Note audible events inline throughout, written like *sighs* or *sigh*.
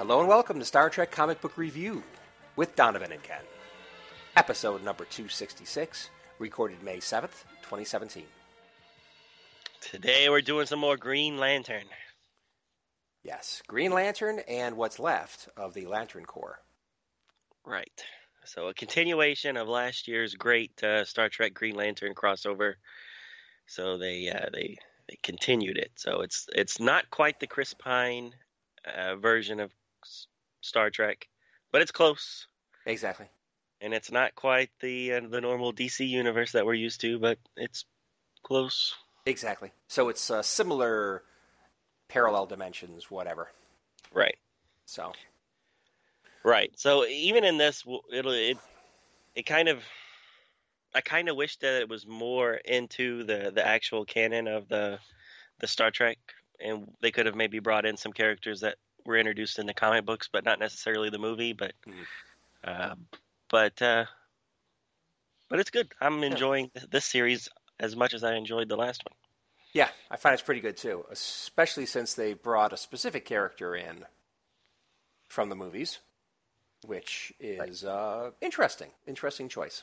Hello and welcome to Star Trek Comic Book Review with Donovan and Ken. Episode number 266, recorded May 7th, 2017. Today we're doing some more Green Lantern. Yes, Green Lantern and what's left of the Lantern Corps. Right. So a continuation of last year's great uh, Star Trek Green Lantern crossover. So they uh, they they continued it. So it's it's not quite the Chris Pine uh, version of Star Trek, but it's close. Exactly. And it's not quite the uh, the normal DC universe that we're used to, but it's close. Exactly. So it's uh, similar parallel dimensions, whatever. Right. So, Right. So even in this, it'll it it kind of I kind of wish that it was more into the the actual canon of the the Star Trek, and they could have maybe brought in some characters that were introduced in the comic books, but not necessarily the movie. But uh, but uh, but it's good. I'm enjoying th- this series as much as I enjoyed the last one. yeah, I find it's pretty good too, especially since they brought a specific character in from the movies, which is uh, interesting. Interesting choice.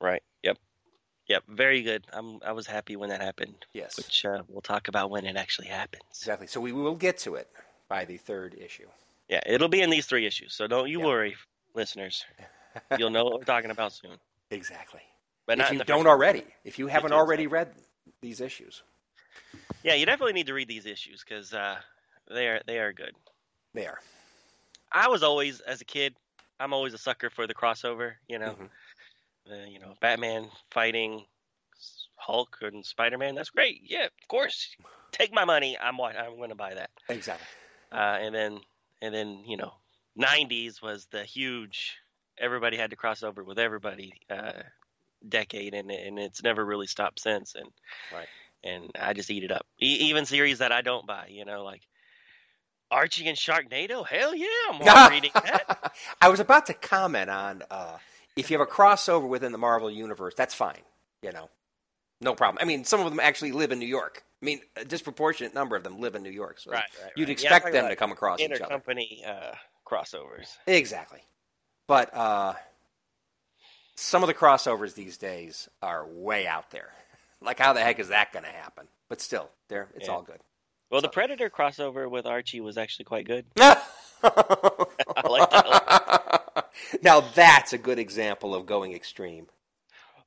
Right. Yep. Yep. Very good. I'm I was happy when that happened. Yes. Which uh, we'll talk about when it actually happens. Exactly. So we will get to it by the third issue. Yeah, it'll be in these three issues, so don't you Yeah. worry, listeners. You'll know what we're talking about soon. *laughs* Exactly. But not if you don't already, if you haven't already read these issues, Yeah, you definitely need to read these issues because uh, they are they are good. they are. I was always, as a kid, I'm always a sucker for the crossover. You know, Mhm. the, you know, Batman fighting Hulk and Spider Man. That's great. Yeah, of course. Take my money. I'm I'm going to buy that. Exactly. Uh, and then and then you know, '90s was the huge. Everybody had to cross over with everybody. Uh, decade and and it's never really stopped since and Right. and I just eat it up. E- even series that I don't buy, you know, like Archie and Sharknado. Hell yeah, I'm *laughs* reading that. I was about to comment on uh, if you have a crossover within the Marvel universe, that's fine. You know, no problem. I mean, some of them actually live in New York. I mean, a disproportionate number of them live in New York, so Right, right, you'd right. Yeah, expect I'm them to come across each other. Intercompany uh, crossovers. Exactly. But uh, some of the crossovers these days are way out there. Like, how the heck is that going to happen? But still, there, it's Yeah. all good. Well, the Predator crossover with Archie was actually quite good. *laughs* I like that now that's a good example of going extreme.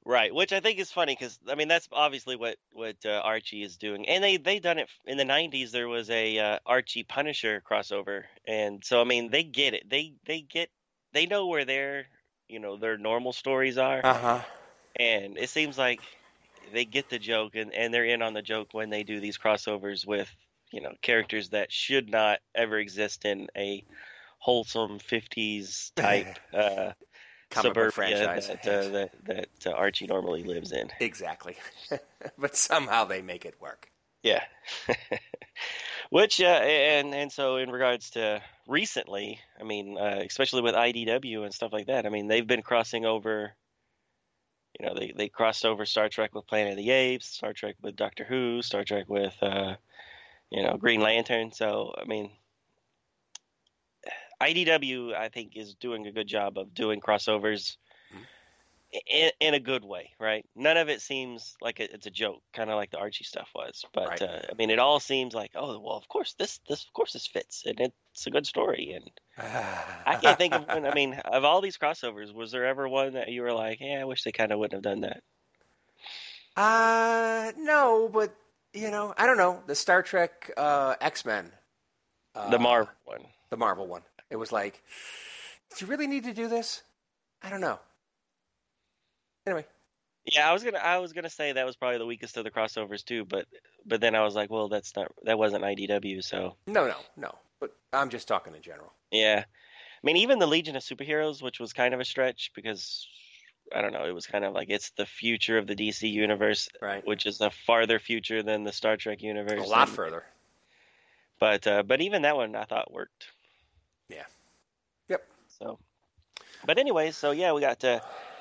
Right, which I think is funny because I mean that's obviously what what uh, Archie is doing, and they they done it in the '90s. There was a uh, Archie Punisher crossover, and so I mean they get it. They they get they know where their you know their normal stories are, Uh huh. and it seems like they get the joke and and they're in on the joke when they do these crossovers with you know characters that should not ever exist in a wholesome 50s type *laughs* uh, suburbia franchise. that, uh, that that uh, Archie normally lives in. Exactly. *laughs* but somehow they make it work. Yeah. *laughs* Which uh, and and so in regards to recently, I mean, uh, especially with IDW and stuff like that, I mean, they've been crossing over. You know, they they crossed over Star Trek with Planet of the Apes, Star Trek with Doctor Who, Star Trek with uh, you know Green Lantern. So I mean, IDW I think is doing a good job of doing crossovers in, in a good way, right? None of it seems like it's a joke, kind of like the Archie stuff was. But Right. uh, I mean, it all seems like, oh, well, of course this this of course this fits, and it's a good story. And I can't think of one. I mean, of all these crossovers, was there ever one that you were like, yeah, I wish they kind of wouldn't have done that? Uh, no, but you know, I don't know. The Star Trek uh, X Men, uh, the Marvel one. the Marvel one. It was like, do you really need to do this? I don't know. Anyway, Yeah, I was gonna I was gonna say that was probably the weakest of the crossovers too, but but then I was like, well, that's not that wasn't IDW, so no, no, no. But I'm just talking in general. yeah. I mean, even the Legion of Superheroes, which was kind of a stretch because I don't know, it was kind of like it's the future of the DC universe, Right. which is a farther future than the Star Trek universe. A lot and- further. But uh, but even that one I thought worked. Yeah. Yep. So, but anyways, so yeah, we got uh,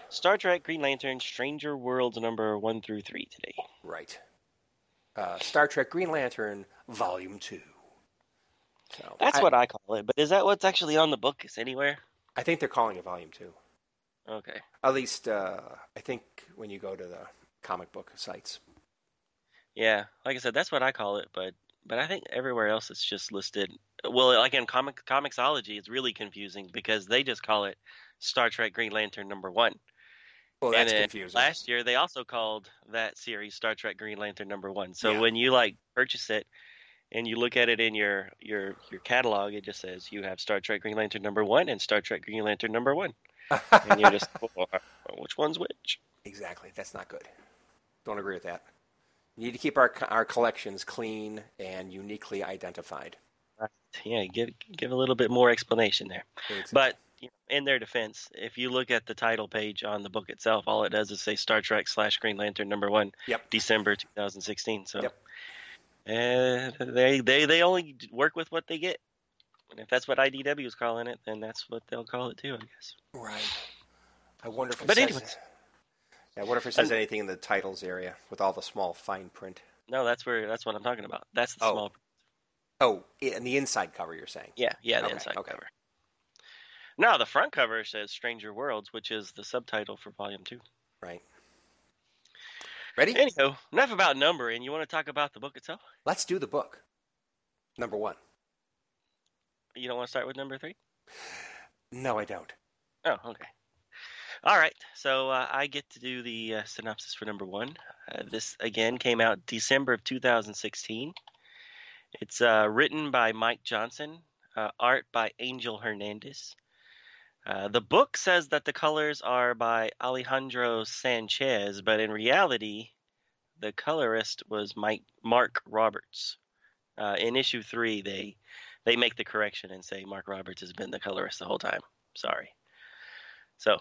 Star Trek, Green Lantern, Stranger Worlds number one through three today. Right. Uh, Star Trek Green Lantern Volume 2. So That's I, what I call it. But is that what's actually on the book? Is anywhere? I think they're calling it Volume 2. Okay. At least, uh, I think when you go to the comic book sites. Yeah, like I said, that's what I call it. But but I think everywhere else it's just listed. Well, like in comic Comixology, it's really confusing because they just call it Star Trek Green Lantern number one. Well, that's confusing. Last year, they also called that series Star Trek Green Lantern number one. So Yeah. when you like purchase it and you look at it in your your your catalog, it just says you have Star Trek Green Lantern number one and Star Trek Green Lantern number one, and you're just *laughs* which one's which? exactly. That's not good. Don't agree with that. We need to keep our, our collections clean and uniquely identified. Yeah, give give a little bit more explanation there. But you know, in their defense, if you look at the title page on the book itself, all it does is say Star Trek slash Green Lantern number one, Yep. December 2016. So, Yep. uh, they they they only work with what they get. And if that's what IDW is calling it, then that's what they'll call it too, I guess. Right. I wonder if it But says, anyways. Yeah, I wonder if it says anything in the titles area with all the small fine print. No, that's where that's what I'm talking about. That's the Oh. small. Oh, and the inside cover you're saying. Yeah, yeah, the Okay, inside okay. cover. No, the front cover says Stranger Worlds, which is the subtitle for Volume Two. Right. Ready? Anyhow, enough about numbering. You want to talk about the book itself? Let's do the book. Number one. You don't want to start with number three? No, I don't. Oh, okay. All right. So uh, I get to do the uh, synopsis for number one. Uh, this again came out December of 2016. It's uh, written by Mike Johnson, uh, art by Angel Hernandez. Uh, the book says that the colors are by Alejandro Sanchez, but in reality, the colorist was Mike Mark Roberts. Uh, in issue three, they they make the correction and say Mark Roberts has been the colorist the whole time. Sorry. So,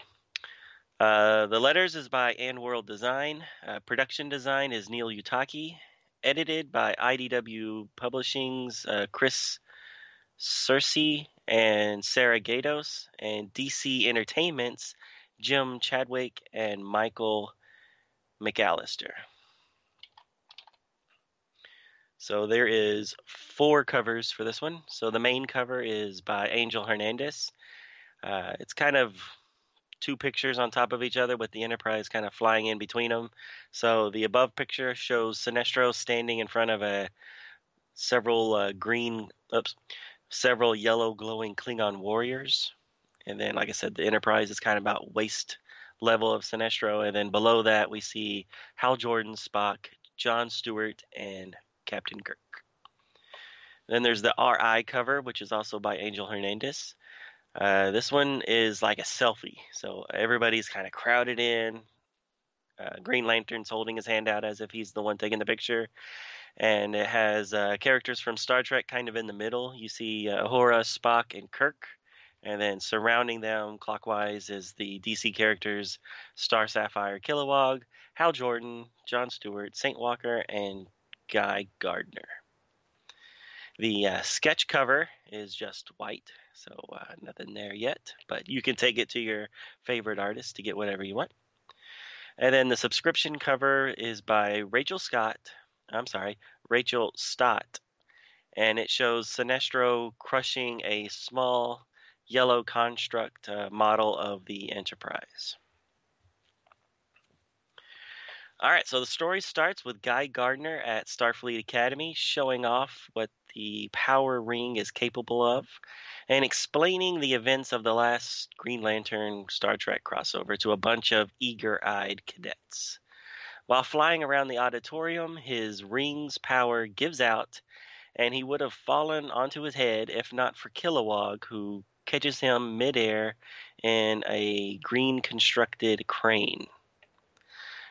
uh, the letters is by AndWorld Design. Uh, production design is Neil Uyetake. Edited by IDW Publishing's uh, Chris Cerasi and Sarah Gaydos, and DC Entertainment's Jim Chadwick and Michael McAllister. So there is four covers for this one. So the main cover is by Angel Hernandez. Uh, it's kind of two pictures on top of each other with the Enterprise kind of flying in between them. So the above picture shows Sinestro standing in front of a several uh, green, oops, several yellow glowing Klingon warriors. And then, like I said, the Enterprise is kind of about waist level of Sinestro. And then below that, we see Hal Jordan, Spock, John Stewart, and Captain Kirk. Then there's the RI cover, which is also by Angel Hernandez. Uh, this one is like a selfie, so everybody's kind of crowded in. Uh, Green Lantern's holding his hand out as if he's the one taking the picture, and it has uh, characters from Star Trek kind of in the middle. You see uh, Spock, and Kirk, and then surrounding them clockwise is the DC characters Star Sapphire, Kilowog, Hal Jordan, John Stewart, Saint Walker, and Guy Gardner. The uh, sketch cover is just white, so uh, nothing there yet, but you can take it to your favorite artist to get whatever you want. And then the subscription cover is by Rachel Scott. I'm sorry, Rachel Stott, and it shows Sinestro crushing a small yellow construct uh, model of the Enterprise. All right, so the story starts with Guy Gardner at Starfleet Academy showing off what the power ring is capable of and explaining the events of the last Green Lantern Star Trek crossover to a bunch of eager eyed cadets. While flying around the auditorium, his ring's power gives out, and he would have fallen onto his head if not for Kilowog, who catches him midair in a green constructed crane.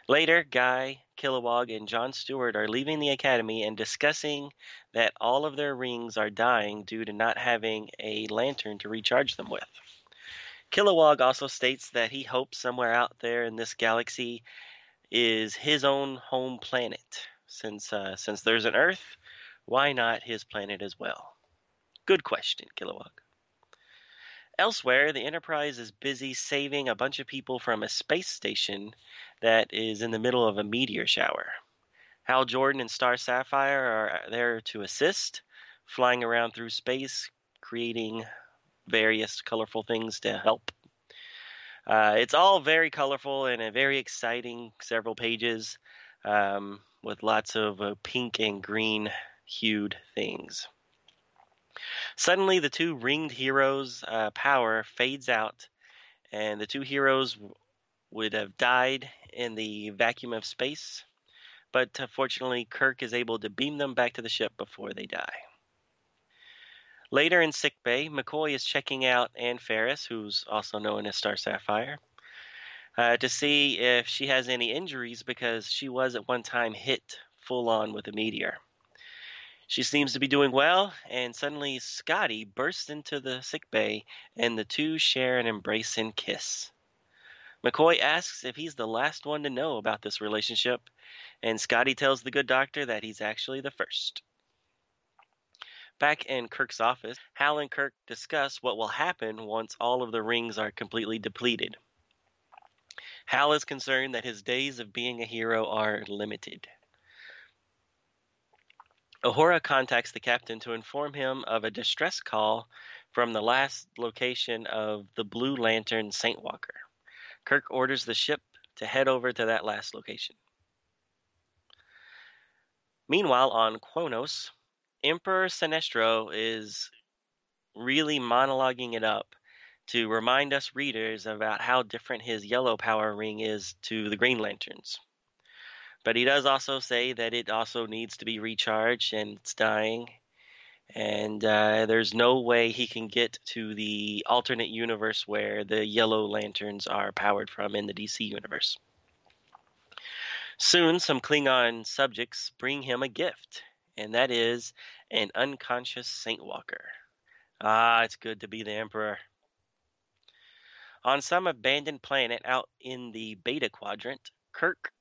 Later, Guy Kilowog, and John Stewart are leaving the academy and discussing that all of their rings are dying due to not having a lantern to recharge them with. Kilowog also states that he hopes somewhere out there in this galaxy is his own home planet. Since uh, since there's an Earth, why not his planet as well? Good question, Kilowog. Elsewhere, the Enterprise is busy saving a bunch of people from a space station that is in the middle of a meteor shower. Hal Jordan and Star Sapphire are there to assist, flying around through space, creating various colorful things to help. Uh, it's all very colorful and a very exciting several pages um, with lots of uh, pink and green hued things. Suddenly, the two ringed heroes' uh, power fades out, and the two heroes would have died in the vacuum of space. But uh, fortunately, Kirk is able to beam them back to the ship before they die. Later in sickbay, McCoy is checking out Anne Ferris, who's also known as Star Sapphire, uh, to see if she has any injuries because she was at one time hit full on with a meteor. She seems to be doing well, and suddenly Scotty bursts into the sick bay, and the two share an embrace and kiss. McCoy asks if he's the last one to know about this relationship, and Scotty tells the good doctor that he's actually the first. Back in Kirk's office, Hal and Kirk discuss what will happen once all of the rings are completely depleted. Hal is concerned that his days of being a hero are limited. Uhura contacts the captain to inform him of a distress call from the last location of the Blue Lantern Saint Walker. Kirk orders the ship to head over to that last location. Meanwhile, on Quonos, Emperor Sinestro is really monologuing it up to remind us readers about how different his yellow power ring is to the Green Lanterns. But he does also say that it also needs to be recharged and it's dying. And uh, there's no way he can get to the alternate universe where the yellow lanterns are powered from in the DC universe. Soon, some Klingon subjects bring him a gift, and that is an unconscious Saint Walker. Ah, it's good to be the Emperor. On some abandoned planet out in the Beta Quadrant, Kirk,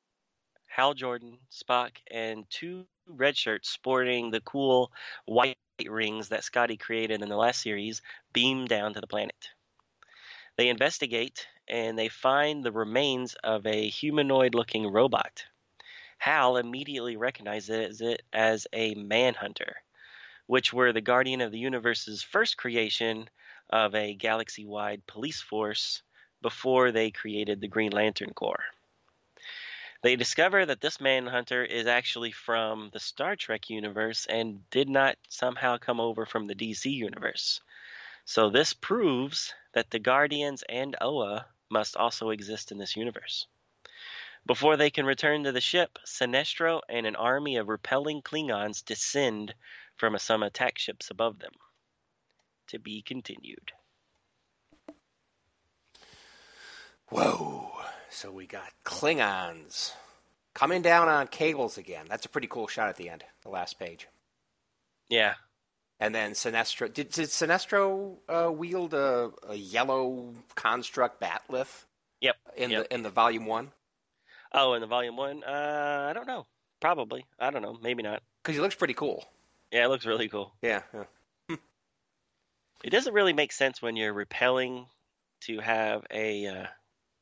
Hal Jordan, Spock, and two red shirts sporting the cool white rings that Scotty created in the last series beam down to the planet. They investigate and they find the remains of a humanoid looking robot. Hal immediately recognizes it as a manhunter, which were the guardian of the universe's first creation of a galaxy wide police force before they created the Green Lantern Corps. They discover that this Manhunter is actually from the Star Trek universe and did not somehow come over from the DC universe. So this proves that the Guardians and Oa must also exist in this universe. Before they can return to the ship, Sinestro and an army of repelling Klingons descend from some attack ships above them. To be continued. Whoa. So we got Klingons coming down on cables again. That's a pretty cool shot at the end, the last page. Yeah. And then Sinestro. Did, did Sinestro uh, wield a, a yellow construct batleth Yep. in yep. the in the volume one? Oh, in the volume one? Uh, I don't know. Probably. I don't know. Maybe not. Because he looks pretty cool. Yeah, it looks really cool. Yeah. yeah. It doesn't really make sense when you're repelling to have a uh,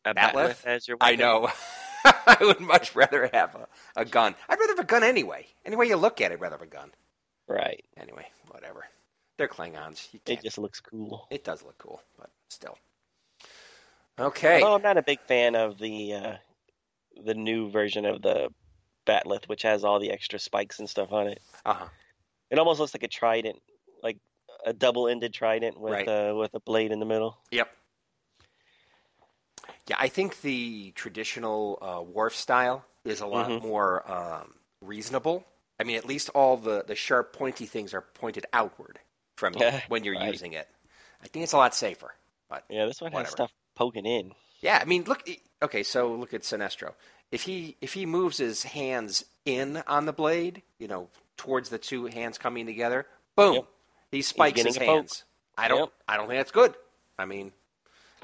a Batleth? batleth as your I know. *laughs* I would much rather have a, a gun. I'd rather have a gun anyway. Any way you look at it, I'd rather have a gun. Right. Anyway, whatever. They're Klingons. It just looks cool. it does look cool, but still. Okay. Although I'm not a big fan of the uh, the new version of the batleth, which has all the extra spikes and stuff on it. Uh huh. It almost looks like a trident, like a double-ended trident with Right. uh, with a blade in the middle. Yep. Yeah, I think the traditional uh, Worf style is a lot Mhm. more um, reasonable. I mean, at least all the, the sharp, pointy things are pointed outward from Yeah, *laughs* when you're right. using it. I think it's a lot safer. But Yeah, this one Whatever. has stuff poking in. Yeah, I mean, look. Okay, so look at Sinestro. If he if he moves his hands in on the blade, you know, towards the two hands coming together, boom, Yep. he spikes his a poke. hands. I don't. Yep. I don't think that's good. I mean,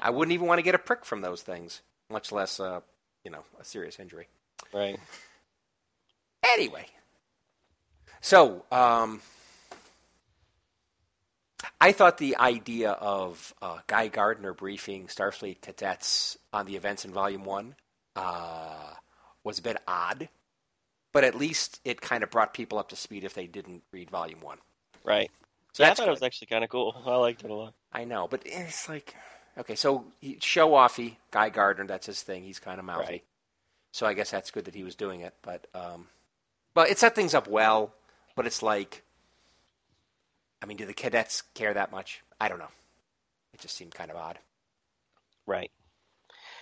I wouldn't even want to get a prick from those things, much less, uh, you know, a serious injury. Right. Anyway, so um, I thought the idea of uh, Guy Gardner briefing Starfleet cadets on the events in Volume One uh, was a bit odd, but at least it kind of brought people up to speed if they didn't read Volume One. Right. So yeah, I thought it was actually kind of cool. *laughs* I liked it a lot. I know, but it's like okay, so he, show offy Guy Gardner, that's his thing. He's kind of mouthy, Right. so I guess that's good that he was doing it. But um, but it set things up well. But it's like, I mean, do the cadets care that much? I don't know. It just seemed kind of odd. Right.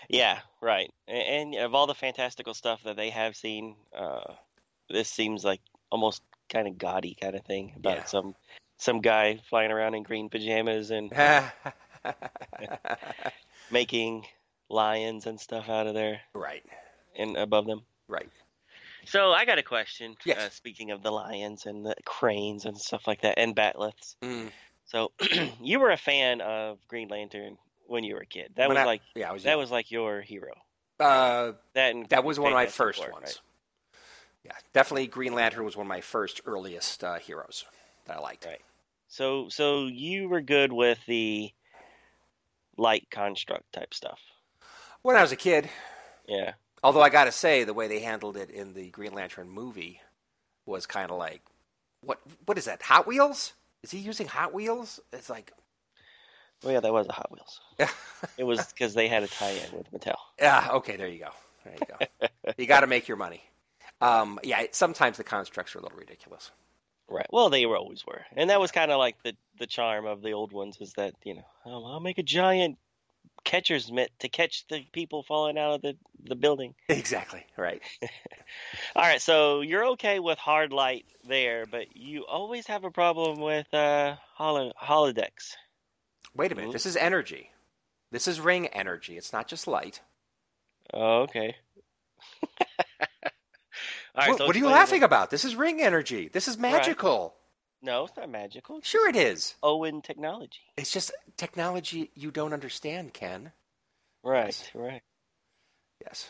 Yeah, right. A- And, of all the fantastical stuff that they have seen, uh, this seems like almost kind of gaudy kind of thing about Yeah. some some guy flying around in green pajamas and *laughs* *laughs* making lions and stuff out of there right, and above them. right. So I got a question. Yes. Uh, speaking of the lions and the cranes and stuff like that, and batleths. Mm. So *clears throat* you were a fan of Green Lantern when you were a kid. That When was I- like Yeah, was. that was like your hero. Uh, That that was one of my first ones. right? Yeah, definitely. Green Lantern was one of my first earliest uh, heroes that I liked. Right. So so you were good with the light construct type stuff. When I was a kid, Yeah. Although I got to say, the way they handled it in the Green Lantern movie was kind of like, what? What is that? Hot Wheels? Is he using Hot Wheels? It's like, Well, yeah, that was a Hot Wheels. *laughs* It was because they had a tie-in with Mattel. yeah, okay, there you go, there you go. *laughs* you got to make your money. Um, yeah, sometimes the constructs are a little ridiculous. Right. Well, they were always were, and that was kind of like the the charm of the old ones is that you know oh, I'll make a giant catcher's mitt to catch the people falling out of the the building. Exactly right. *laughs* All right, so you're okay with hard light there, but you always have a problem with uh holo- holodecks. Wait a minute. Mhm. This is energy. This is ring energy. It's not just light. Oh, okay. *laughs* Right, what so what are you laughing about? This is ring energy. This is magical. No, it's not magical. Sure, it is. Oan technology. It's just technology you don't understand, Ken. Right, Yes. right. Yes.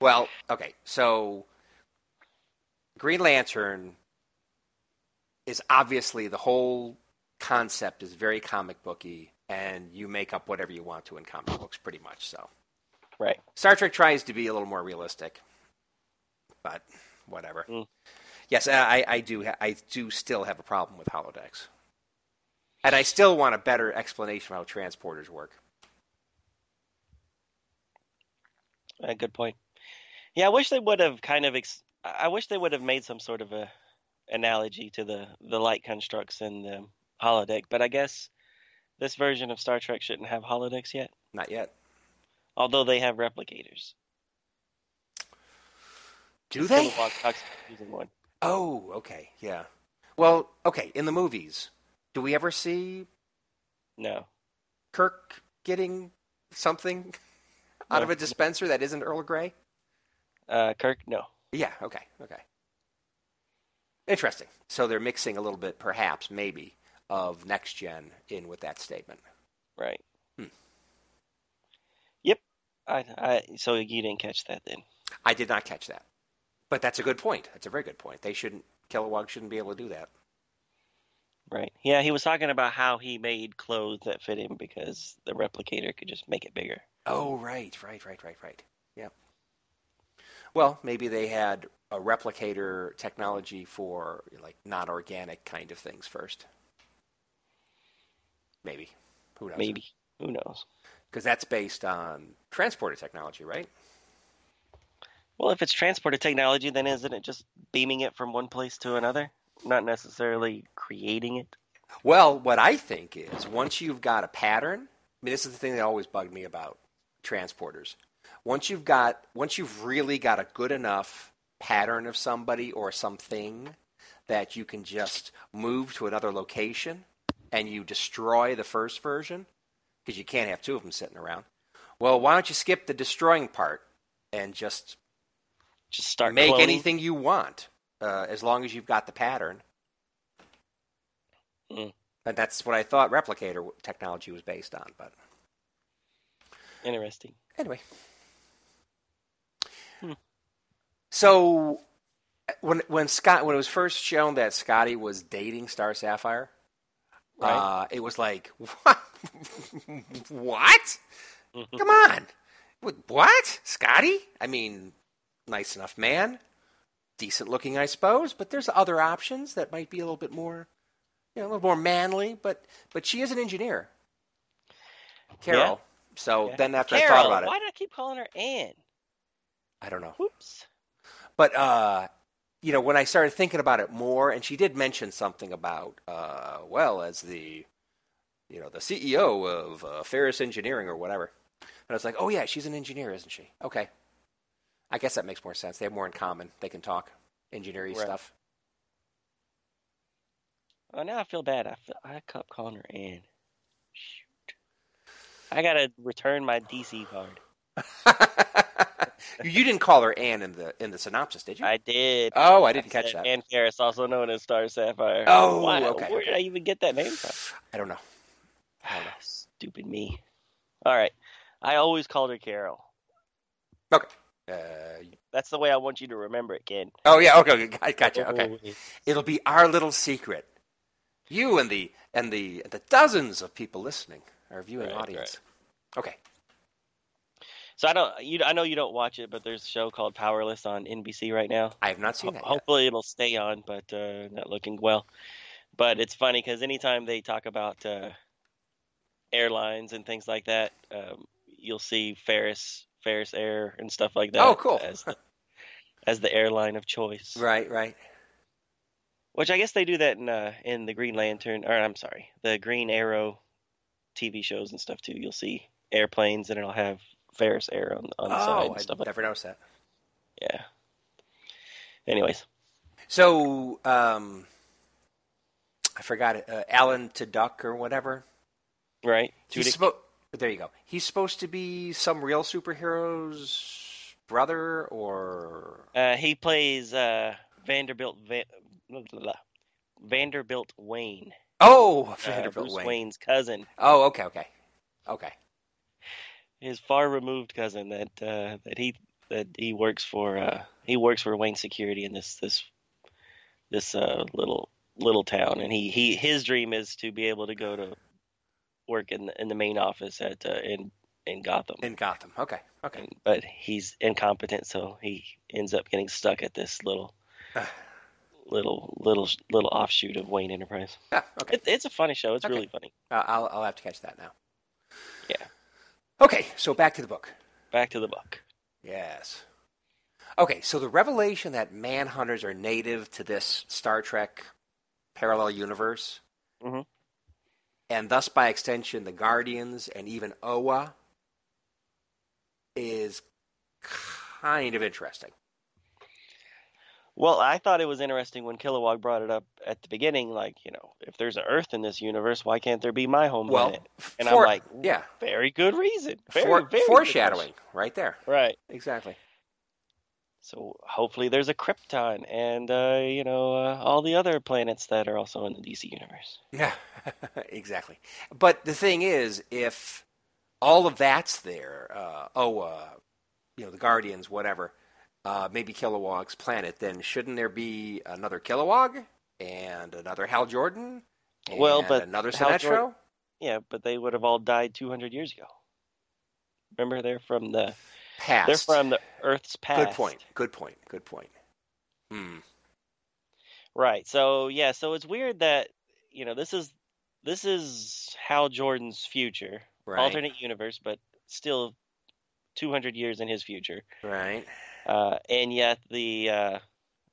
Well, okay. So Green Lantern is obviously the whole concept is very comic booky and you make up whatever you want to in comic books pretty much so. Right. Star Trek tries to be a little more realistic. But whatever. Mm. Yes, I, I do I do still have a problem with holodecks. And I still want a better explanation of how transporters work. Uh, good point. Yeah, I wish they would have kind of. Ex- I wish they would have made some sort of a analogy to the the light constructs in the holodeck. But I guess this version of Star Trek shouldn't have holodecks yet, Not yet. although they have replicators. Do they? Kilowog talks about using one. Oh, okay, yeah. Well, okay, in the movies, do we ever see No. Kirk getting something out of a dispenser that isn't Earl Grey? Uh, Kirk, no. Yeah, okay, okay. Interesting. So they're mixing a little bit, perhaps, maybe, of next gen in with that statement. Right. Hmm. Yep. I, I. So you didn't catch that then. I did not catch that. But that's a good point. That's a very good point. They shouldn't, Kilowog shouldn't be able to do that. Right. Yeah, he was talking about how he made clothes that fit him because the replicator could just make it bigger. Oh, right, right, right, right, right. Yep. Well, maybe they had a replicator technology for like not organic kind of things first. Maybe. Who knows? Maybe. Who knows? Because that's based on transporter technology, right? Well, if it's transporter technology, then isn't it just beaming it from one place to another? Not necessarily creating it. Well, what I think is once you've got a pattern, I mean, this is the thing that always bugged me about transporters. Once you've got, once you've really got a good enough pattern of somebody or something that you can just move to another location and you destroy the first version, because you can't have two of them sitting around. Well, why don't you skip the destroying part and just Just start make cloning. anything you want, uh, as long as you've got the pattern. Mm. And that's what I thought replicator technology was based on. But Interesting. anyway, Hmm. so when when Scott when it was first shown that Scotty was dating Star Sapphire, Right. uh, it was like what? *laughs* what? Mhm. Come on, what? Scotty? I mean, nice enough man, decent looking, I suppose. But there's other options that might be a little bit more, you know, a little more manly. But but she is an engineer, Carol. So Yeah. then after Carol, I thought about it, why do I keep calling her Anne? I don't know. Whoops. But uh, you know, when I started thinking about it more, and she did mention something about, uh, well, as the, you know, the CEO of uh, Ferris Engineering or whatever, and I was like, oh yeah, she's an engineer, isn't she? Okay, I guess that makes more sense. They have more in common. They can talk engineering Right. stuff. Oh, now I feel bad. I feel, I kept calling her Anne. Shoot. I gotta return my DC card. *laughs* you didn't call her Anne in the in the synopsis, did you? I did. oh, I didn't catch said that. Anne Ferris, also known as Star Sapphire. Oh, Why- okay, Where did I even get that name from? I don't know. I don't know. *sighs* Stupid me. All right. I always called her Carol. Okay. Uh, That's the way I want you to remember it, Ken. oh yeah. Okay. okay, gotcha. Okay. It'll be our little secret. You and the and the the dozens of people listening, our viewing Right, audience. Okay. So I don't. You, I know you don't watch it, but there's a show called Powerless on NBC right now. I have not seen Ho- that yet. Hopefully it'll stay on, but uh, not looking well. But it's funny because anytime they talk about uh, airlines and things like that, um, you'll see Ferris, Ferris Air, and stuff like that. Oh, cool. As the, as the airline of choice. Right, right. Which I guess they do that in uh, in the Green Lantern, or I'm sorry, the Green Arrow TV shows and stuff too. You'll see airplanes, and it'll have Ferris Air on, on the side Oh, and I stuff like never noticed that. Yeah. Anyways, So, um, I forgot it. Uh, Alan Tudyk or whatever. right? Suppo- there you go. He's supposed to be some real superhero's brother, or Uh, he plays uh, Vanderbilt Van, blah, blah, blah. Vanderbilt Wayne, oh, uh, Vanderbilt Bruce Wayne. Wayne's cousin, Oh, okay, okay, okay. his far removed cousin that uh, that he that he works for. Uh, he works for Wayne Security in this this this uh, little little town, and he, he his dream is to be able to go to work in the, in the main office at uh, in in Gotham. In Gotham. Okay, okay. And- but he's incompetent, so he ends up getting stuck at this little, little, little, little offshoot of Wayne Enterprise. Yeah, okay. It, it's a funny show. It's Okay. really funny. Uh, I'll I'll have to catch that now. Yeah. Okay, so back to the book. Back to the book. Yes. Okay, so the revelation that manhunters are native to this Star Trek parallel universe, Mhm. And thus by extension the Guardians and even Oa, is kind of interesting. Well, I thought it was interesting when Kilowog brought it up at the beginning. Like, you know, if there's an Earth in this universe, why can't there be my home Well, planet? And for- I'm like, yeah, very good reason. Very, for- very good foreshadowing right there. Right. Exactly. So hopefully there's a Krypton and uh, you know uh, all the other planets that are also in the DC universe. Yeah, *laughs* exactly. But the thing is, if all of that's there, uh, oh, uh, you know, the Guardians, whatever, uh, maybe Kilowog's planet, then shouldn't there be another Kilowog and another Hal Jordan? Well, but another Hal Sinestro. Jordan- Yeah, but they would have all died 200 years ago. Remember, they're from the Past. they're from the Earth's past. Good point. Good point. Good point. Hmm. Right. So yeah. So it's weird that you know this is this is Hal Jordan's future, Right. alternate universe, but still 200 years in his future. Right. uh, and yet the uh,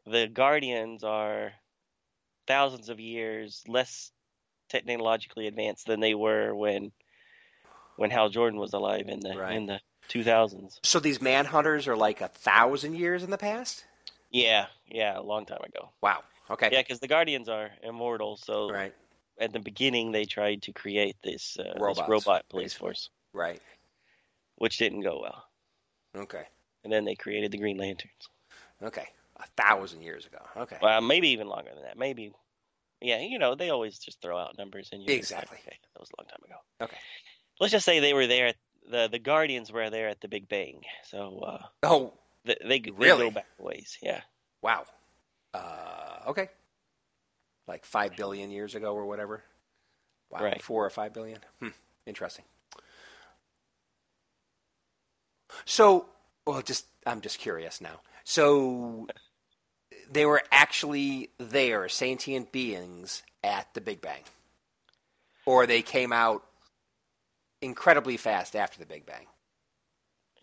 the Guardians are thousands of years less technologically advanced than they were when when Hal Jordan was alive in the Right. in the 2000s. So these manhunters are like a thousand years in the past. Yeah, yeah, a long time ago. Wow. Okay. Yeah, because the Guardians are immortal, so Right. at the beginning they tried to create this, uh, this robot police basically. force, Right. which didn't go well. Okay. And then they created the Green Lanterns. Okay. A thousand years ago. Okay. Well, maybe even longer than that. Maybe, yeah. You know, they always just throw out numbers, and you like, Exactly. okay, that was a long time ago. Okay. Let's just say they were there. The the Guardians were there at the Big Bang, so uh, Oh, they they, they Really? go back ways. Yeah. wow. Uh, okay. Like five billion years ago or whatever. Wow. Right. Four or five billion. Hmm. Interesting. So, well, just I'm just curious now. So, they were actually there, sentient beings at the Big Bang, or they came out incredibly fast after the Big Bang.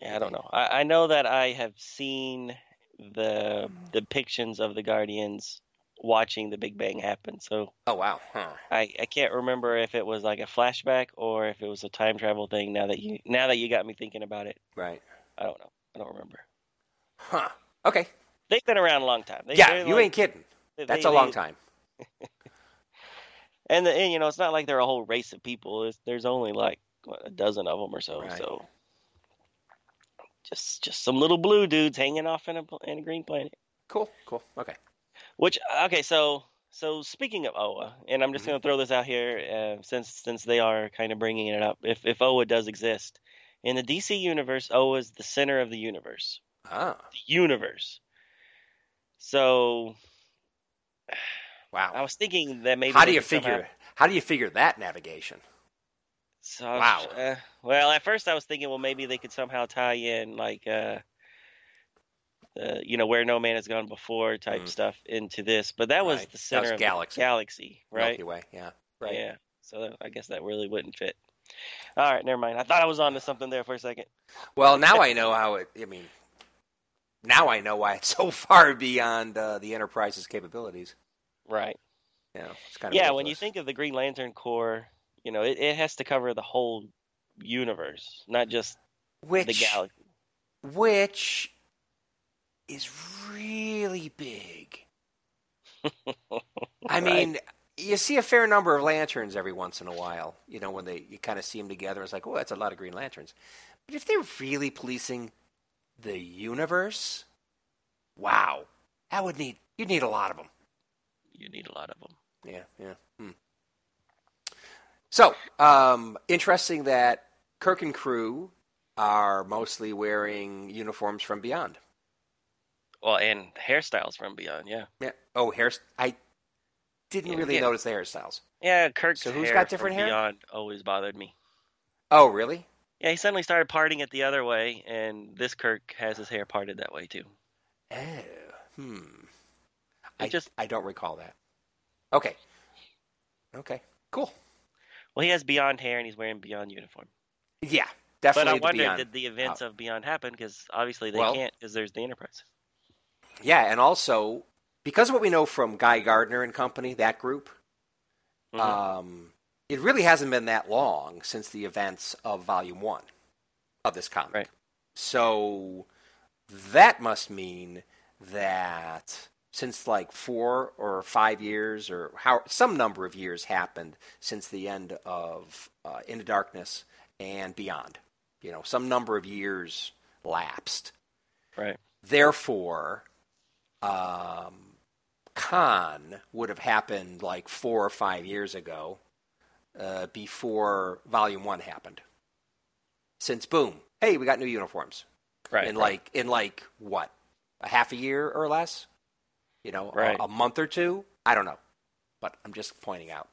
Yeah, I don't know. I, I know that I have seen the depictions of the Guardians watching the Big Bang happen. So Oh wow. Huh. I, I can't remember if it was like a flashback or if it was a time travel thing. Now that you now that you got me thinking about it, Right. I don't know. I don't remember. Huh. Okay. They've been around a long time. They, Yeah, you like- ain't kidding. they- That's they- a long time. *laughs* And, the, and you know, it's not like they're a whole race of people. It's, there's only like what, a dozen of them or so. Right. So just just some little blue dudes hanging off in a in a green planet. Cool. Cool. Okay. Which okay, so so speaking of Oa, and I'm just Mhm. going to throw this out here uh, since since they are kind of bringing it up. If if Oa does exist in the DC universe, Oa is the center of the universe. Ah. The universe. So *sighs* wow. I was thinking that maybe How do you somehow- figure? How do you figure that navigation? So Wow. uh, well, at first I was thinking, well, maybe they could somehow tie in like, uh, uh, you know, where no man has gone before type Mhm. stuff into this. But that was Right. the center was of galaxy. the galaxy, right? Milky Way. Yeah. Right. Yeah. So I guess that really wouldn't fit. All right, never mind. I thought I was on to something there for a second. Well, now I know how it. I mean, now I know why it's *laughs* so far beyond uh, the Enterprise's capabilities. Right. You know, it's kind of Yeah. When you think of the Green Lantern Corps, you know, it, it has to cover the whole universe, not just which the galaxy. which is really big. *laughs* I Right. mean, you see a fair number of lanterns every once in a while. You know, when they you kind of see them together, it's like, oh, that's a lot of green lanterns. But if they're really policing the universe, wow, that would need you'd need a lot of them. You need a lot of them. Yeah, yeah. Hmm. So, um, interesting that Kirk and crew are mostly wearing uniforms from Beyond. Well, and hairstyles from Beyond, yeah. Yeah. Oh, hair. I didn't Yeah, really yeah. notice the hairstyles. Yeah, Kirk's So who's hair got different from hair? Beyond always bothered me. Oh, really? Yeah, he suddenly started parting it the other way, and this Kirk has his hair parted that way too. Oh, hmm. It I just I don't recall that. Okay. Okay. Cool. Well, he has Beyond hair and he's wearing Beyond uniform. Yeah, definitely. But. I wonder, Beyond. did the events of Beyond happen? Because obviously they Well- can't, because there's the Enterprise. Yeah, and also because of what we know from Guy Gardner and company, that group, Mhm. um, it really hasn't been that long since the events of Volume One of this comic. Right. So that must mean that since like four or five years or how some number of years happened since the end of uh, Into Darkness and Beyond. You know, some number of years lapsed. right. Therefore, um, Khan would have happened like four or five years ago, uh, before Volume One happened. Since boom, hey, we got new uniforms Right. in right. like in like what a half a year or less, you know, a- Right. a, month or two. I don't know, but I'm just pointing out.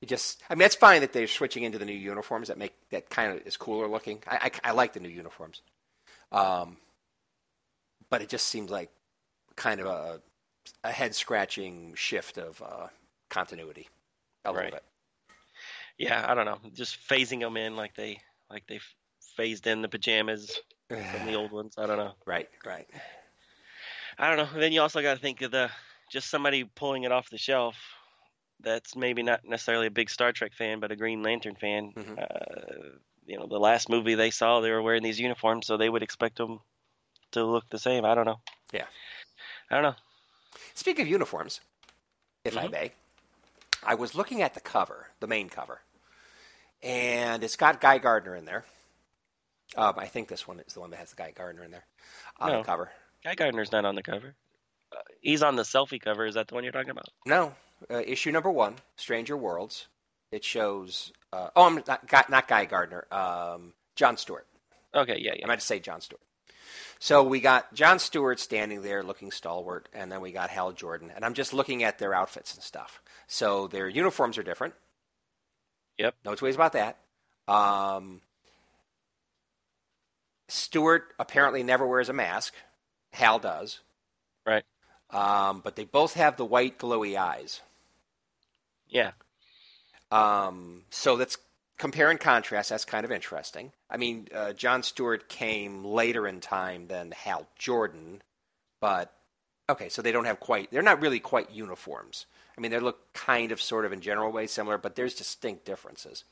It just, I mean, it's fine that they're switching into the new uniforms. That make that kind of is cooler looking. I, I, I like the new uniforms, um, but it just seems like kind of a a head scratching shift of uh, continuity a little bit. yeah, I don't know. Just phasing them in like they like they phased in the pajamas from the *sighs* old ones. I don't know. right, right. I don't know. Then you also got to think of the just somebody pulling it off the shelf. That's maybe not necessarily a big Star Trek fan, but a Green Lantern fan. Mhm. Uh, you know, the last movie they saw, they were wearing these uniforms, so they would expect them to look the same. I don't know. Yeah. I don't know. Speaking of uniforms, if I Mhm. may, I was looking at the cover, the main cover, and it's got Guy Gardner in there. Um, I think this one is the one that has the Guy Gardner in there on No. the cover. Guy Gardner's not on the cover. Uh, he's on the selfie cover. Is that the one you're talking about? No, uh, issue number one, Stranger Worlds. It shows. Uh, oh, I'm not, Guy- not Guy Gardner. Um, John Stewart. Okay, yeah, yeah. I meant to say John Stewart. So we got John Stewart standing there looking stalwart, and then we got Hal Jordan. And I'm just looking at their outfits and stuff. So their uniforms are different. Yep. No two ways about that. Um, Stewart apparently never wears a mask. Hal does. Right. Um, but they both have the white glowy eyes. Yeah. Um, so that's compare and contrast. That's kind of interesting. I mean, uh, John Stewart came later in time than Hal Jordan, but okay, so they don't have quite. They're not really quite uniforms. I mean, they look kind of, sort of, in general way similar, but there's distinct differences.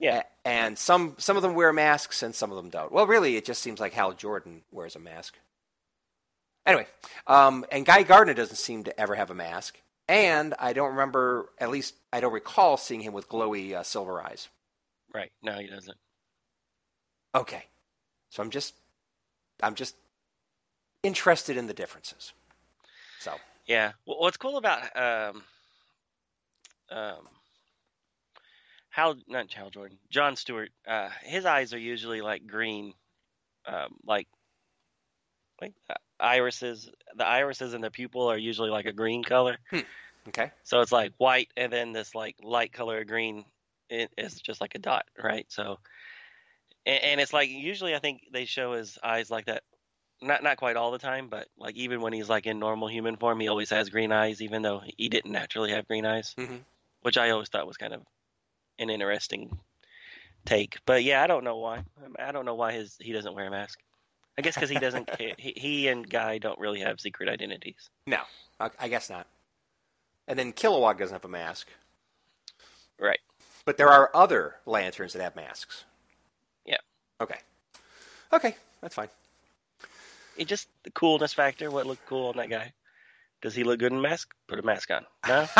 Yeah. A- and some some of them wear masks and some of them don't. Well, really, it just seems like Hal Jordan wears a mask. Anyway, um, and Guy Gardner doesn't seem to ever have a mask. And I don't remember, at least I don't recall seeing him with glowy uh, silver eyes. Right. No, he doesn't. Okay, so I'm just, I'm just interested in the differences. So Yeah. Well, what's cool about um, um, Hal, not Hal Jordan, John Stewart, uh, his eyes are usually like green, um, like like uh, irises. The irises and the pupil are usually like a green color. okay, So it's like white and then this like light color of green it is just like a dot, right? So and, and it's like usually I think they show his eyes like that not not quite all the time, but like even when he's like in normal human form, he always has green eyes even though he didn't naturally have green eyes, Mhm. which I always thought was kind of an interesting take. But yeah, I don't know why. I don't know why his he doesn't wear a mask. I guess because he doesn't. he, he and Guy don't really have secret identities. no, I, I guess not. And then Kilowog doesn't have a mask, Right. but there are other lanterns that have masks. Yeah. Okay, okay, that's fine. It just the coolness factor. What looked cool on that guy? Does he look good in a mask? Put a mask on. No. *laughs*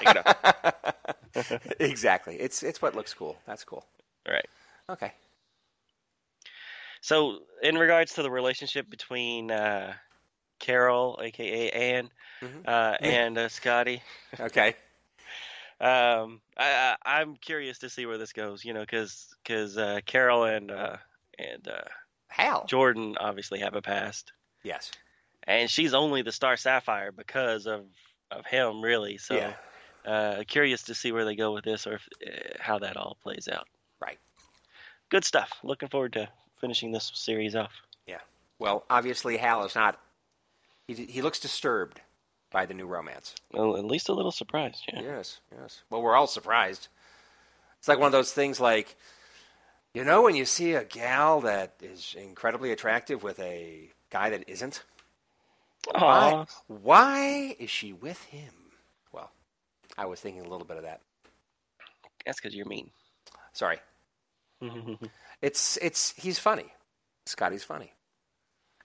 Take it exactly. It's it's what looks cool. That's cool. right. Okay. So, in regards to the relationship between uh, Carol, aka Anne, Mhm. uh, and uh, Scotty, *laughs* Okay. um, I, I, I'm curious to see where this goes. You know, because uh, Carol and uh, and uh, Hal. Jordan obviously have a past, Yes. and she's only the Star Sapphire because of of him, really. So, Yeah. uh, curious to see where they go with this, or if, uh, how that all plays out. Right. Good stuff. Looking forward to finishing this series off. Yeah. Well, obviously Hal is not. He he looks disturbed by the new romance. Well, at least a little surprised. Yeah. Yes, yes. Well, we're all surprised. It's like one of those things like, you know, when you see a gal that is incredibly attractive with a guy that isn't. Why, why is she with him? Well, I was thinking a little bit of that. That's because you're mean. Sorry. It's it's he's funny. Scotty's funny.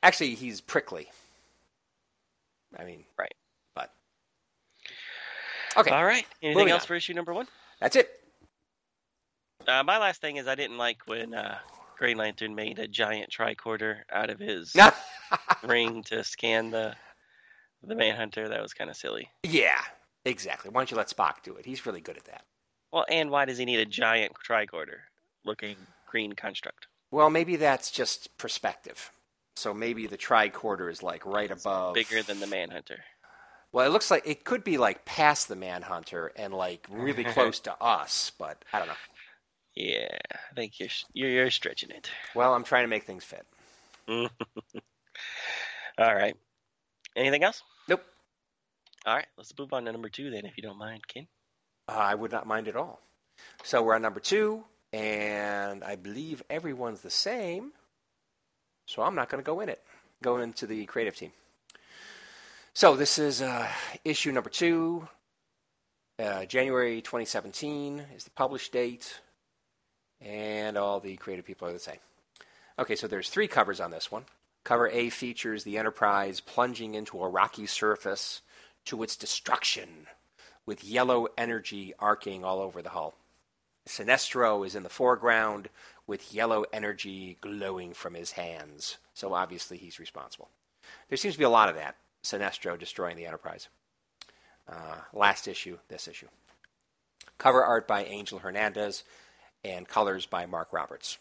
Actually, he's prickly. I mean, Right. But okay, All right. Anything else on. for issue number one? that's it. Uh, my last thing is I didn't like when uh, Green Lantern made a giant tricorder out of his *laughs* ring to scan the the Manhunter. That was kind of silly. yeah, exactly. Why don't you let Spock do it? He's really good at that. Well, and why does he need a giant tricorder looking green construct? Well, maybe that's just perspective. So maybe the tricorder is like right above. Bigger than the Manhunter. Well, it looks like it could be like past the Manhunter and like really *laughs* close to us, but I don't know. Yeah, I think you're you're, you're stretching it. Well, I'm trying to make things fit. *laughs* All right. Anything else? Nope. All right, let's move on to number two then, if you don't mind, Ken. Uh, I would not mind at all. So we're on number two, and I believe everyone's the same. So I'm not going to go in it. Going into the creative team. So this is uh, issue number two. Uh, January 2017 is the published date, and all the creative people are the same. Okay, so there's three covers on this one. Cover A features the Enterprise plunging into a rocky surface to its destruction with yellow energy arcing all over the hull. Sinestro is in the foreground with yellow energy glowing from his hands. So obviously he's responsible. There seems to be a lot of that. Sinestro destroying the Enterprise. Uh, last issue, this issue. Cover art by Angel Hernandez and colors by Mark Roberts.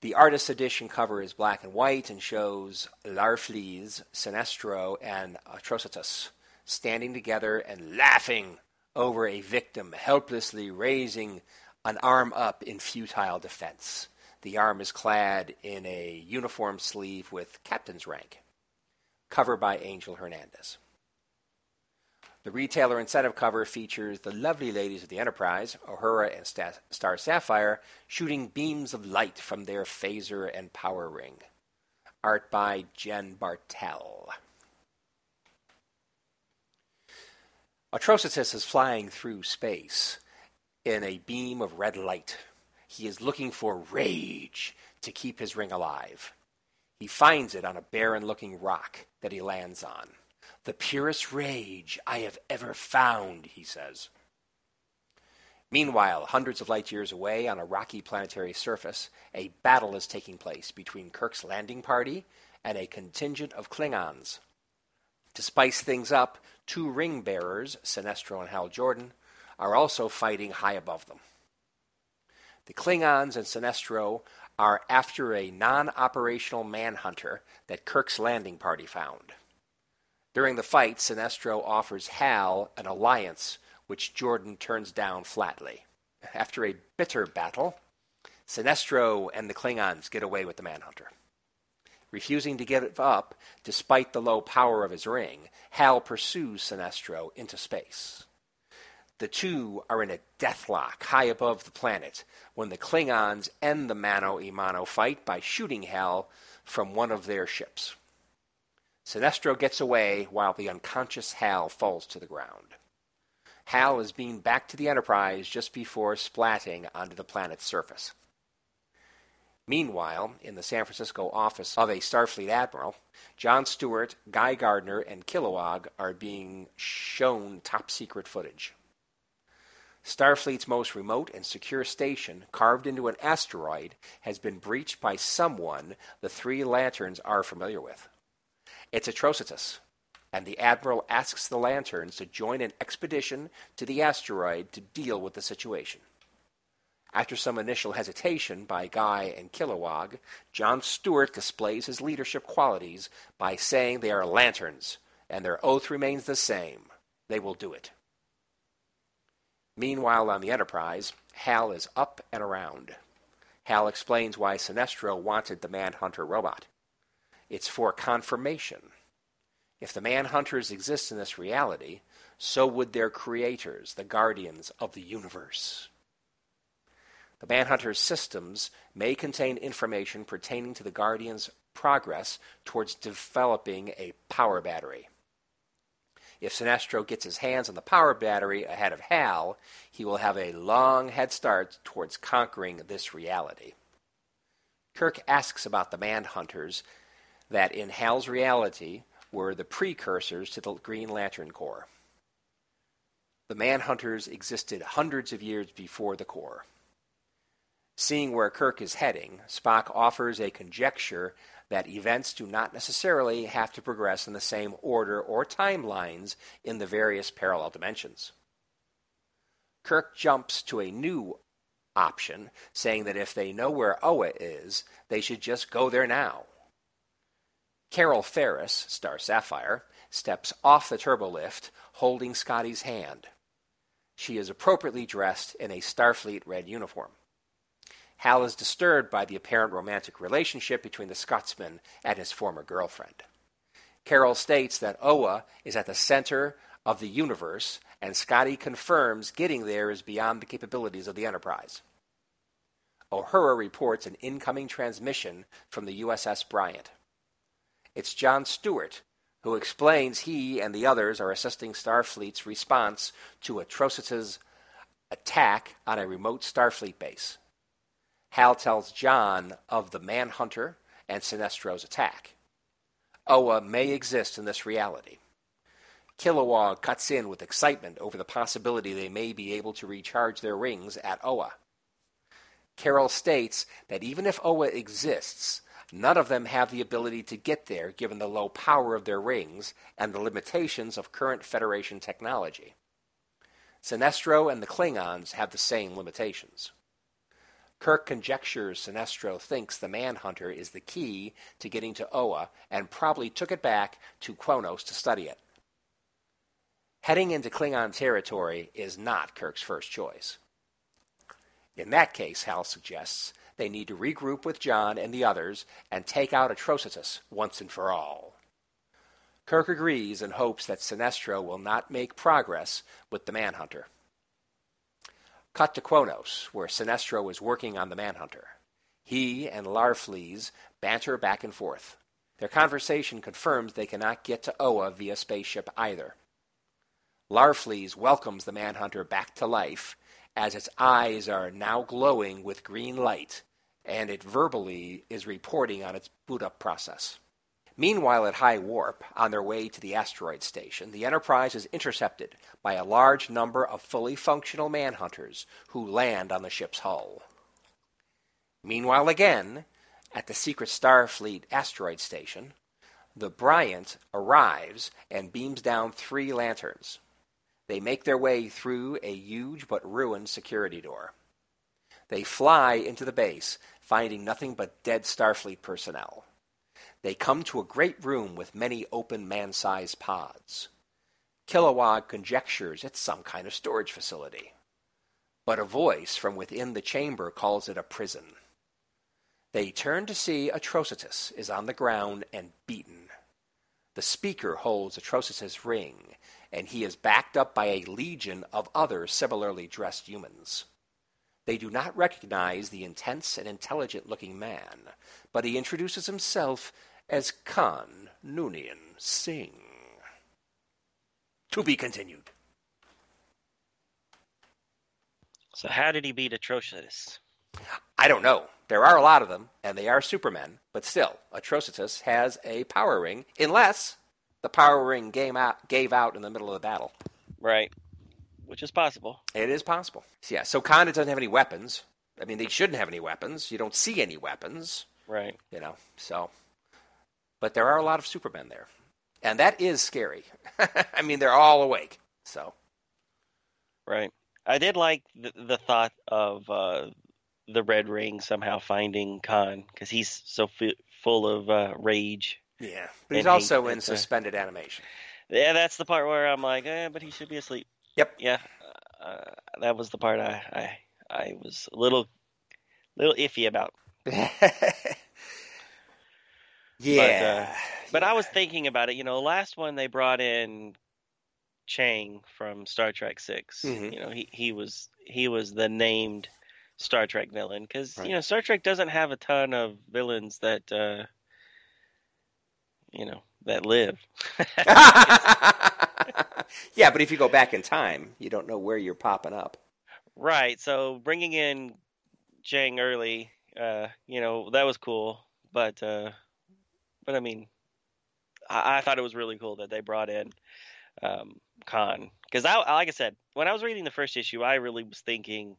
The artist edition cover is black and white and shows Larfleeze, Sinestro, and Atrocitus standing together and laughing over a victim helplessly raising an arm up in futile defense. The arm is clad in a uniform sleeve with captain's rank. Cover by Angel Hernandez. The retailer incentive cover features the lovely ladies of the Enterprise, Uhura and Star Sapphire, shooting beams of light from their phaser and power ring. Art by Jen Bartel. Atrocitus is flying through space in a beam of red light. He is looking for rage to keep his ring alive. He finds it on a barren looking rock that he lands on. The purest rage I have ever found, he says. Meanwhile, hundreds of light years away on a rocky planetary surface, a battle is taking place between Kirk's landing party and a contingent of Klingons. To spice things up, two ring bearers, Sinestro and Hal Jordan, are also fighting high above them. The Klingons and Sinestro are after a non operational manhunter that Kirk's landing party found. During the fight, Sinestro offers Hal an alliance, which Jordan turns down flatly. After a bitter battle, Sinestro and the Klingons get away with the manhunter. Refusing to give up, despite the low power of his ring, Hal pursues Sinestro into space. The two are in a deathlock high above the planet when the Klingons end the mano a mano fight by shooting Hal from one of their ships. Sinestro gets away while the unconscious Hal falls to the ground. Hal is beamed back to the Enterprise just before splatting onto the planet's surface. Meanwhile, in the San Francisco office of a Starfleet admiral, John Stewart, Guy Gardner, and Kilowog are being shown top secret footage. Starfleet's most remote and secure station, carved into an asteroid, has been breached by someone the three lanterns are familiar with. It's Atrocitus, and the Admiral asks the lanterns to join an expedition to the asteroid to deal with the situation. After some initial hesitation by Guy and Kilowog, John Stewart displays his leadership qualities by saying they are lanterns, and their oath remains the same. They will do it. Meanwhile, on the Enterprise, Hal is up and around. Hal explains why Sinestro wanted the Manhunter robot. It's for confirmation. If the Manhunters exist in this reality, so would their creators, the guardians of the universe. The Manhunter's systems may contain information pertaining to the Guardian's progress towards developing a power battery. If Sinestro gets his hands on the power battery ahead of Hal, he will have a long head start towards conquering this reality. Kirk asks about the Manhunters that in Hal's reality were the precursors to the Green Lantern Corps. The Manhunters existed hundreds of years before the Corps. Seeing where Kirk is heading, Spock offers a conjecture that events do not necessarily have to progress in the same order or timelines in the various parallel dimensions. Kirk jumps to a new option, saying that if they know where Oa is, they should just go there now. Carol Ferris, Star Sapphire, steps off the turbolift, holding Scotty's hand. She is appropriately dressed in a Starfleet red uniform. Hal is disturbed by the apparent romantic relationship between the Scotsman and his former girlfriend. Carol states that Oa is at the center of the universe, and Scotty confirms getting there is beyond the capabilities of the Enterprise. Uhura reports an incoming transmission from the USS Bryant. It's John Stewart who explains he and the others are assisting Starfleet's response to Atrocitus's attack on a remote Starfleet base. Hal tells John of the Manhunter and Sinestro's attack. Oa may exist in this reality. Kilowog cuts in with excitement over the possibility they may be able to recharge their rings at Oa. Carol states that even if Oa exists, none of them have the ability to get there given the low power of their rings and the limitations of current Federation technology. Sinestro and the Klingons have the same limitations. Kirk conjectures Sinestro thinks the Manhunter is the key to getting to Oa and probably took it back to Kronos to study it. Heading into Klingon territory is not Kirk's first choice. In that case, Hal suggests, they need to regroup with John and the others and take out Atrocitus once and for all. Kirk agrees and hopes that Sinestro will not make progress with the Manhunter. Cut to Kronos, where Sinestro is working on the Manhunter. He and Larfleeze banter back and forth. Their conversation confirms they cannot get to Oa via spaceship either. Larfleeze welcomes the Manhunter back to life as its eyes are now glowing with green light, and it verbally is reporting on its boot up process. Meanwhile, at high warp, on their way to the asteroid station, the Enterprise is intercepted by a large number of fully functional manhunters who land on the ship's hull. Meanwhile, again, at the secret Starfleet asteroid station, the Bryant arrives and beams down three lanterns. They make their way through a huge but ruined security door. They fly into the base, finding nothing but dead Starfleet personnel. They come to a great room with many open man sized pods. Kilowog conjectures it's some kind of storage facility. But a voice from within the chamber calls it a prison. They turn to see Atrocitus is on the ground and beaten. The speaker holds Atrocitus' ring and he is backed up by a legion of other similarly dressed humans. They do not recognize the intense and intelligent looking man, but he introduces himself as Khan Noonien Singh. To be continued. So how did he beat Atrocitus? I don't know. There are a lot of them, and they are supermen, but still, Atrocitus has a power ring, unless the power ring game out, gave out in the middle of the battle. Right. Which is possible. It is possible. Yeah, so Khan doesn't have any weapons. I mean, they shouldn't have any weapons. You don't see any weapons. Right. You know, so. But there are a lot of Supermen there. And that is scary. *laughs* I mean, they're all awake. So. Right. I did like the, the thought of uh, the Red Ring somehow finding Khan because he's so f- full of uh, rage yeah, but he's also in suspended animation. Yeah, that's the part where I'm like, eh, but he should be asleep. Yep. Yeah, uh, that was the part I, I I was a little little iffy about. *laughs* yeah. But, uh, but I was thinking about it. You know, last one they brought in Chang from Star Trek 6 Mhm. You know, he he was he was the named Star Trek villain because Right. you know Star Trek doesn't have a ton of villains that uh, you know that live. *laughs* yeah, but if you go back in time, you don't know where you're popping up. Right. So bringing in Chang early, uh, you know, that was cool. But, uh, but I mean, I, I thought it was really cool that they brought in um, Khan because I, like I said, when I was reading the first issue, I really was thinking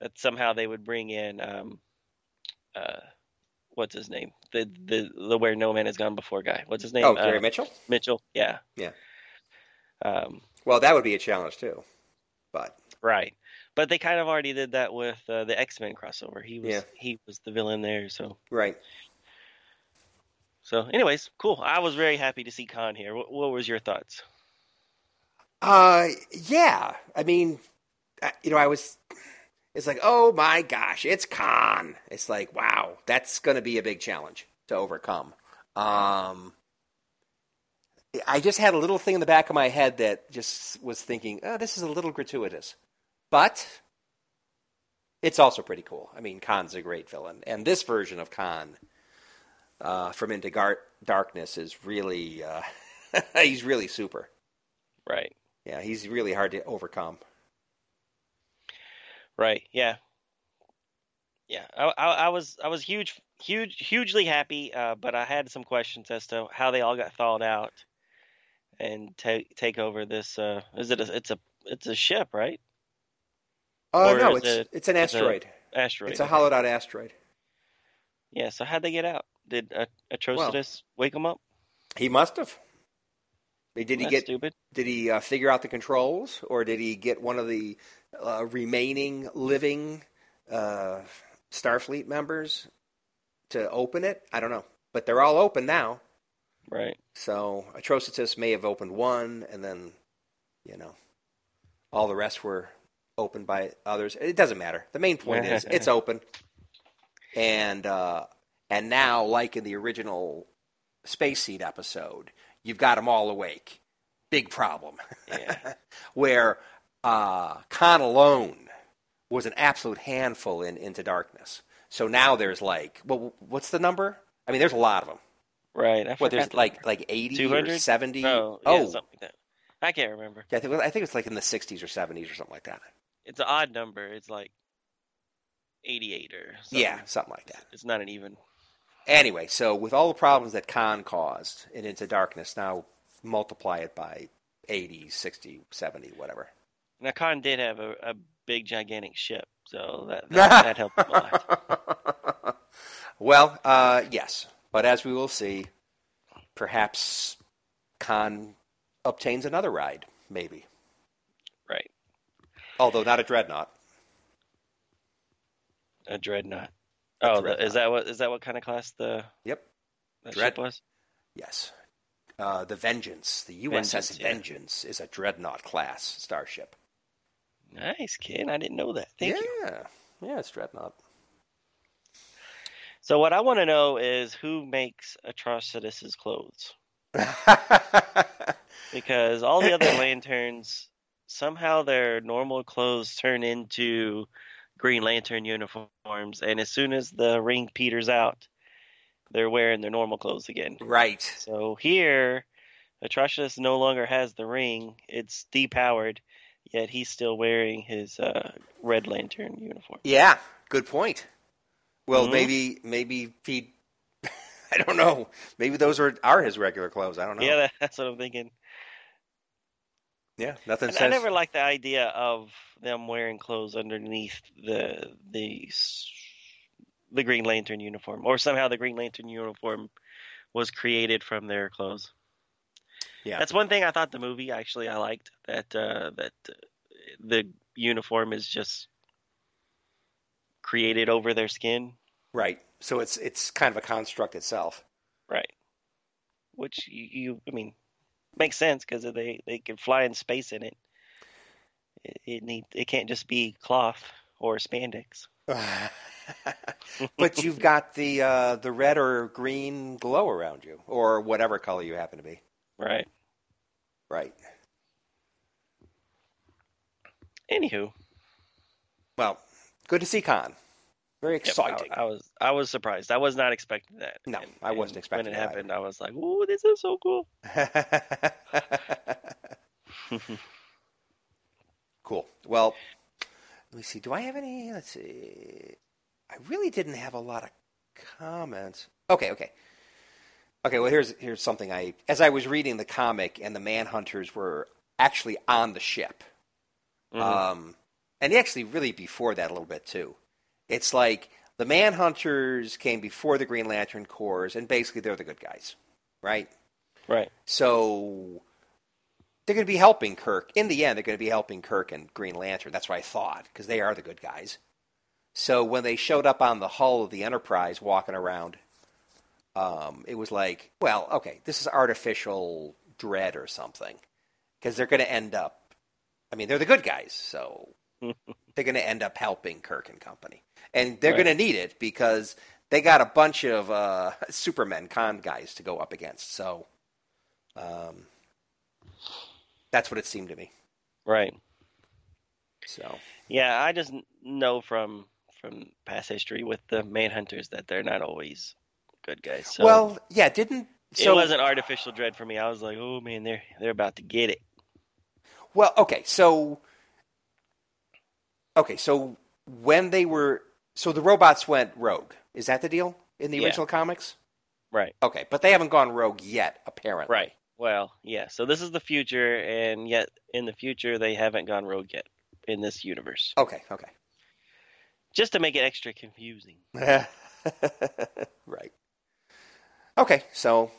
that somehow they would bring in, um, uh, what's his name? The the the where no man has gone before guy. What's his name? Oh, Gary Uh, Mitchell? Mitchell. Yeah. Yeah. Um, Well, that would be a challenge too. But Right. But they kind of already did that with uh, the X Men crossover. He was Yeah. he was the villain there. So right. So anyways, cool. I was very happy to see Khan here. What, what was your thoughts? Uh, yeah. I mean, you know, I was. It's like, oh my gosh, it's Khan. It's like, wow, that's going to be a big challenge to overcome. Um, I just had a little thing in the back of my head that just was thinking, oh, this is a little gratuitous, but it's also pretty cool. I mean, Khan's a great villain, and this version of Khan uh, from Into Gar- Darkness is really, uh, *laughs* he's really super. Right. Yeah, he's really hard to overcome. Right. Yeah. Yeah. I, I, I was I was huge huge hugely happy, uh, but I had some questions as to how they all got thawed out, and take take over this. Uh, is it? A, it's a it's a ship, right? Oh no, it's it- it's an it's asteroid. Asteroid. It's a hollowed out asteroid. Yeah. So how'd they get out? Did uh, Atrocitus wake him up? He must have. Did he That's get? stupid? Did he uh, figure out the controls, or did he get one of the uh, remaining living uh, Starfleet members to open it? I don't know, but they're all open now. Right. So Atrocitus may have opened one, and then, you know, all the rest were opened by others. It doesn't matter. The main point is *laughs* it's open, and uh, and now, like in the original Space Seed episode, you've got them all awake. Big problem. Yeah. *laughs* Where uh, Khan alone was an absolute handful in Into Darkness. So now there's like, well, what's the number? I mean, there's a lot of them. Right. I What there's the like number. like eighty or 200? seventy? Oh, yeah, oh, something like that. I can't remember. yeah, I think, I think it's like in the sixties or seventies or something like that. It's an odd number. It's like 88 or something. Yeah, something like that. It's not an even. Anyway, so with all the problems that Khan caused in Into Darkness, now multiply it by 80, 60, 70, whatever. Now, Khan did have a, a big, gigantic ship, so that *laughs* that, that helped a lot. well, uh, yes, but as we will see, perhaps Khan obtains another ride, maybe. Right. Although not a dreadnought. A dreadnought. Oh, the, is that what is that what kind of class the Yep. that Dread- ship was? Yes. Uh, the Vengeance, the USS Vengeance, Vengeance, yeah. is a dreadnought class starship. Nice, kid. I didn't know that. Thank yeah. you. Yeah, it's dreadnought. So what I want to know is who makes Atrocitus's clothes *laughs* because all the other lanterns somehow their normal clothes turn into Green Lantern uniforms, and as soon as the ring peters out, they're wearing their normal clothes again. right. So here, Atrocitus no longer has the ring; it's depowered, yet he's still wearing his uh, Red Lantern uniform. Yeah, good point. Well, Mhm. maybe maybe he. *laughs* I don't know. Maybe those are are his regular clothes. I don't know. Yeah, *laughs* that's what I'm thinking. Yeah. Nothing says. I never liked the idea of them wearing clothes underneath the the the Green Lantern uniform, or somehow the Green Lantern uniform was created from their clothes. Yeah. That's one thing I thought the movie actually I liked that uh, that uh, the uniform is just created over their skin, Right. So it's it's kind of a construct itself. right? Which you, you I mean makes sense because they they can fly in space in it. It, it need it can't just be cloth or spandex. *laughs* but you've got the uh, the red or green glow around you, or whatever color you happen to be. Right. Right. Anywho, Well, good to see Khan. Very yep, I- exciting. I, was I was surprised. I was not expecting that. No, I wasn't expecting when it happened. I was like, "Ooh, this is so cool." *laughs* cool. Well, let me see. Do I have any? Let's see. I really didn't have a lot of comments. Okay, okay. Okay, well here's here's something I as I was reading the comic and the Manhunters were actually on the ship. Mhm. Um and actually really before that a little bit too. It's like the Manhunters came before the Green Lantern Corps and basically they're the good guys, right? right. So they're going to be helping Kirk. In the end, they're going to be helping Kirk and Green Lantern. That's what I thought, because they are the good guys. So when they showed up on the hull of the Enterprise walking around, um, it was like, well, okay, this is artificial dread or something. Because they're going to end up, I mean, they're the good guys, so *laughs* they're going to end up helping Kirk and company. And they're Right. going to need it because they got a bunch of uh, *laughs* Supermen Khan guys to go up against. So um, that's what it seemed to me. Right. So Yeah, I just know from from past history with the Manhunters that they're not always good guys. So well, yeah, didn't so it wasn't artificial dread for me. I was like, "Oh man, they're they're about to get it." well. Okay, so okay, so when they were so the robots went rogue. Is that the deal in the Yeah. original comics? Right. Okay, but they haven't gone rogue yet, apparently. Right. Well, yeah. So this is the future, and yet in the future they haven't gone rogue yet in this universe. Okay, okay. Just to make it extra confusing. *laughs* right. Okay, so,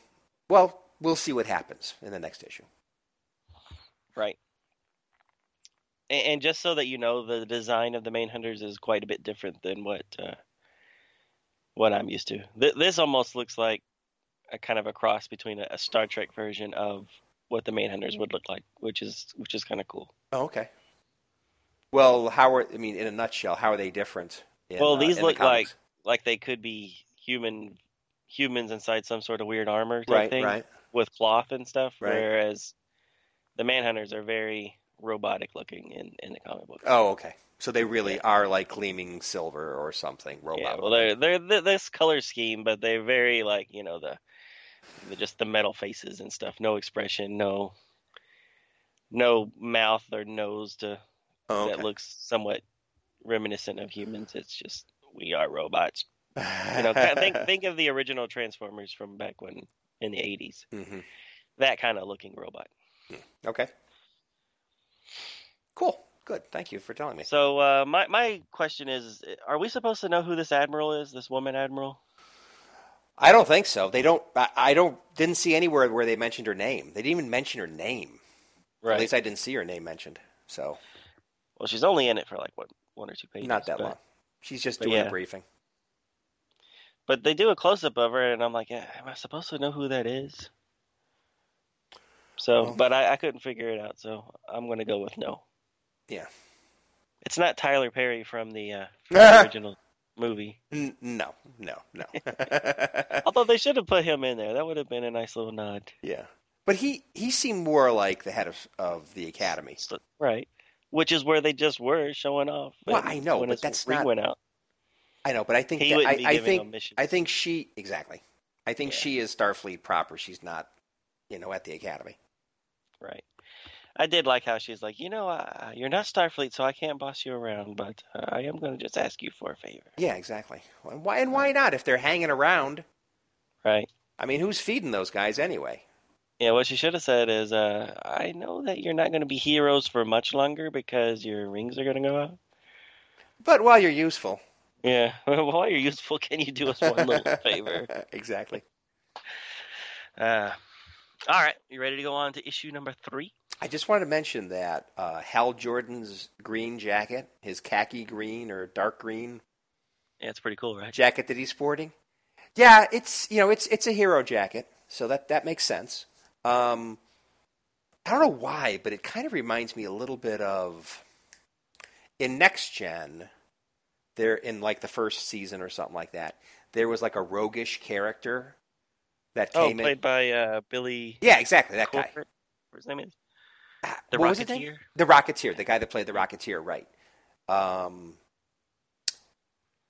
well, we'll see what happens in the next issue. Right. And, and just so that you know, the design of the Manhunters is quite a bit different than what uh, what I'm used to. Th- this almost looks like a kind of a cross between a, a Star Trek version of what the Manhunters would look like, which is which is kind of cool. Oh, okay. Well, how are I mean, in a nutshell, how are they different? In, well, uh, these the look like like they could be human humans inside some sort of weird armor type right, thing right. with cloth and stuff, Right. whereas the manhunters are very robotic looking in in the comic book. Oh, okay. So they really are like gleaming silver or something. Robot. Yeah, well, they're they're th- this color scheme, but they're very like you know the, the just the metal faces and stuff. No expression, no no mouth or nose to oh, okay. that looks somewhat reminiscent of humans. It's just we are robots. You know, think *laughs* think of the original Transformers from back when in the '80s. hmm That kind of looking robot. Okay. Cool. Good. Thank you for telling me. So uh, my my question is, are we supposed to know who this admiral is? This woman admiral? I don't think so. They don't. I, I don't. Didn't see anywhere where they mentioned her name. They didn't even mention her name. Right. At least I didn't see her name mentioned. So Well, she's only in it for like what one or two pages. not that but- long. She's just doing yeah. a briefing. But they do a close up of her, and I'm like, "Eh, am I supposed to know who that is? So, Well- but I, I couldn't figure it out, so I'm going to go with no. Yeah. It's not Tyler Perry from the, uh, from the *laughs* original movie. N- no, no, no. *laughs* Although they should have put him in there. That would have been a nice little nod. yeah, but he he seemed more like the head of of the academy. So- right. Which is where they just were showing off. Well, I know, but that's not- went out. I know, but I think that, I, I think. I think she exactly. I think Yeah. she is Starfleet proper. She's not, you know, at the academy. Right. I did like how she's like, you know, uh, you're not Starfleet, so I can't boss you around, but uh, I am going to just ask you for a favor. Yeah, exactly. And why and why not if they're hanging around? Right. I mean, who's feeding those guys anyway? Yeah, what she should have said is, uh, I know that you're not going to be heroes for much longer because your rings are going to go out. But while you're useful, Yeah, *laughs* while you're useful, can you do us one little favor? *laughs* exactly. Uh, all right, you ready to go on to issue number three? I just wanted to mention that uh, Hal Jordan's green jacket, his khaki green or dark green Yeah, it's pretty cool, right? jacket that he's sporting. Yeah, it's you know it's it's a hero jacket, so that that makes sense. Um, I don't know why, but it kind of reminds me a little bit of in Next Gen. There in like the first season or something like that, there was like a roguish character that Oh, came played in. by uh, Billy Yeah, exactly that guy. Corporate, his name is. The what? Rocketeer. The Rocketeer, the guy that played the Rocketeer, right? Um,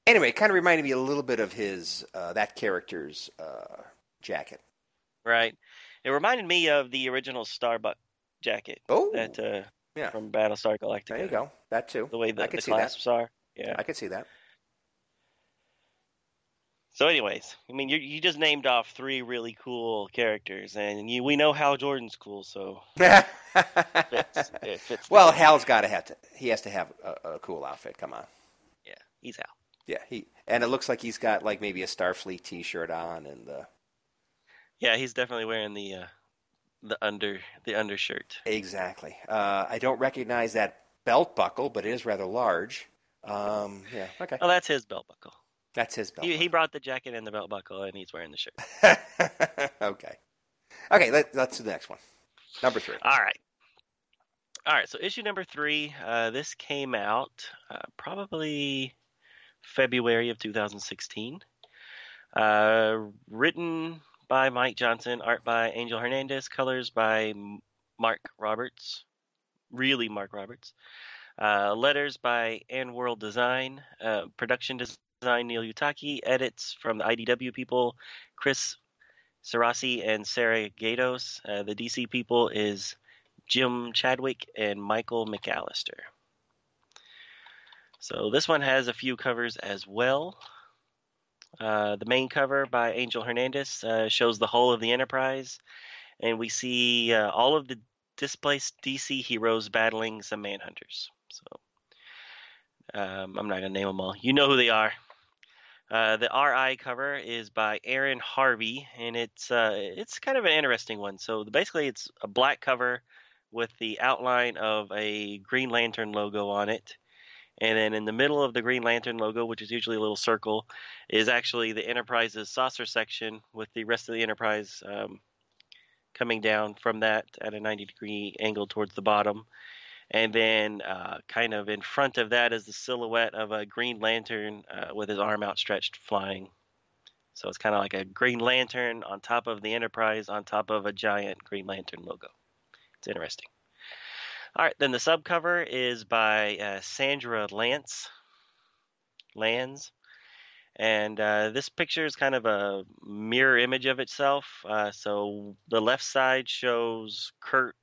anyway, it kind of reminded me a little bit of his uh, that character's uh, jacket. Right. It reminded me of the original Starbuck jacket Oh, that uh, yeah. from Battlestar Galactica. There you go. That too. The way the, I could the see that. clasps are. Yeah. I could see that. So, anyways, I mean, you you just named off three really cool characters, and you, we know Hal Jordan's cool, so *laughs* it fits. It fits well. Hal's got to have to. He has to have a, a cool outfit. Come on. yeah, he's Hal. Yeah, he and it looks like he's got like maybe a Starfleet T-shirt on and uh, Yeah, he's definitely wearing the uh, the under the undershirt. exactly. Uh, I don't recognize that belt buckle, but it is rather large. Um, yeah, okay, Oh, that's his belt buckle. That's his belt. He, he brought the jacket and the belt buckle, and he's wearing the shirt. *laughs* okay. Okay, let, let's do the next one. Number three. All right. All right. So issue number three. Uh, this came out uh, probably February of 2016. Uh, written by Mike Johnson, art by Angel Hernandez, colors by Mark Roberts. Really, Mark Roberts. Uh, letters by AndWorld Design. Uh, production design Neil Uyetake. Edits from the IDW people, Chris Cerasi and Sarah Gaydos. Uh, the DC people is Jim Chadwick and Michael McAllister. So this one has a few covers as well. Uh, the main cover by Angel Hernandez uh, shows the hull of the Enterprise, and we see uh, all of the displaced DC heroes battling some manhunters. So um, I'm not gonna name them all. You know who they are. Uh, the RI cover is by Aaron Harvey, and it's uh, it's kind of an interesting one. So basically, it's a black cover with the outline of a Green Lantern logo on it, and then in the middle of the Green Lantern logo, which is usually a little circle, is actually the Enterprise's saucer section with the rest of the Enterprise um, coming down from that at a 90 degree angle towards the bottom. And then, uh, kind of in front of that, is the silhouette of a Green Lantern uh, with his arm outstretched flying. So it's kind of like a Green Lantern on top of the Enterprise, on top of a giant Green Lantern logo. It's interesting. All right, then the subcover is by uh, Sandra Lance. Lands. And uh, this picture is kind of a mirror image of itself. Uh, so the left side shows Kirk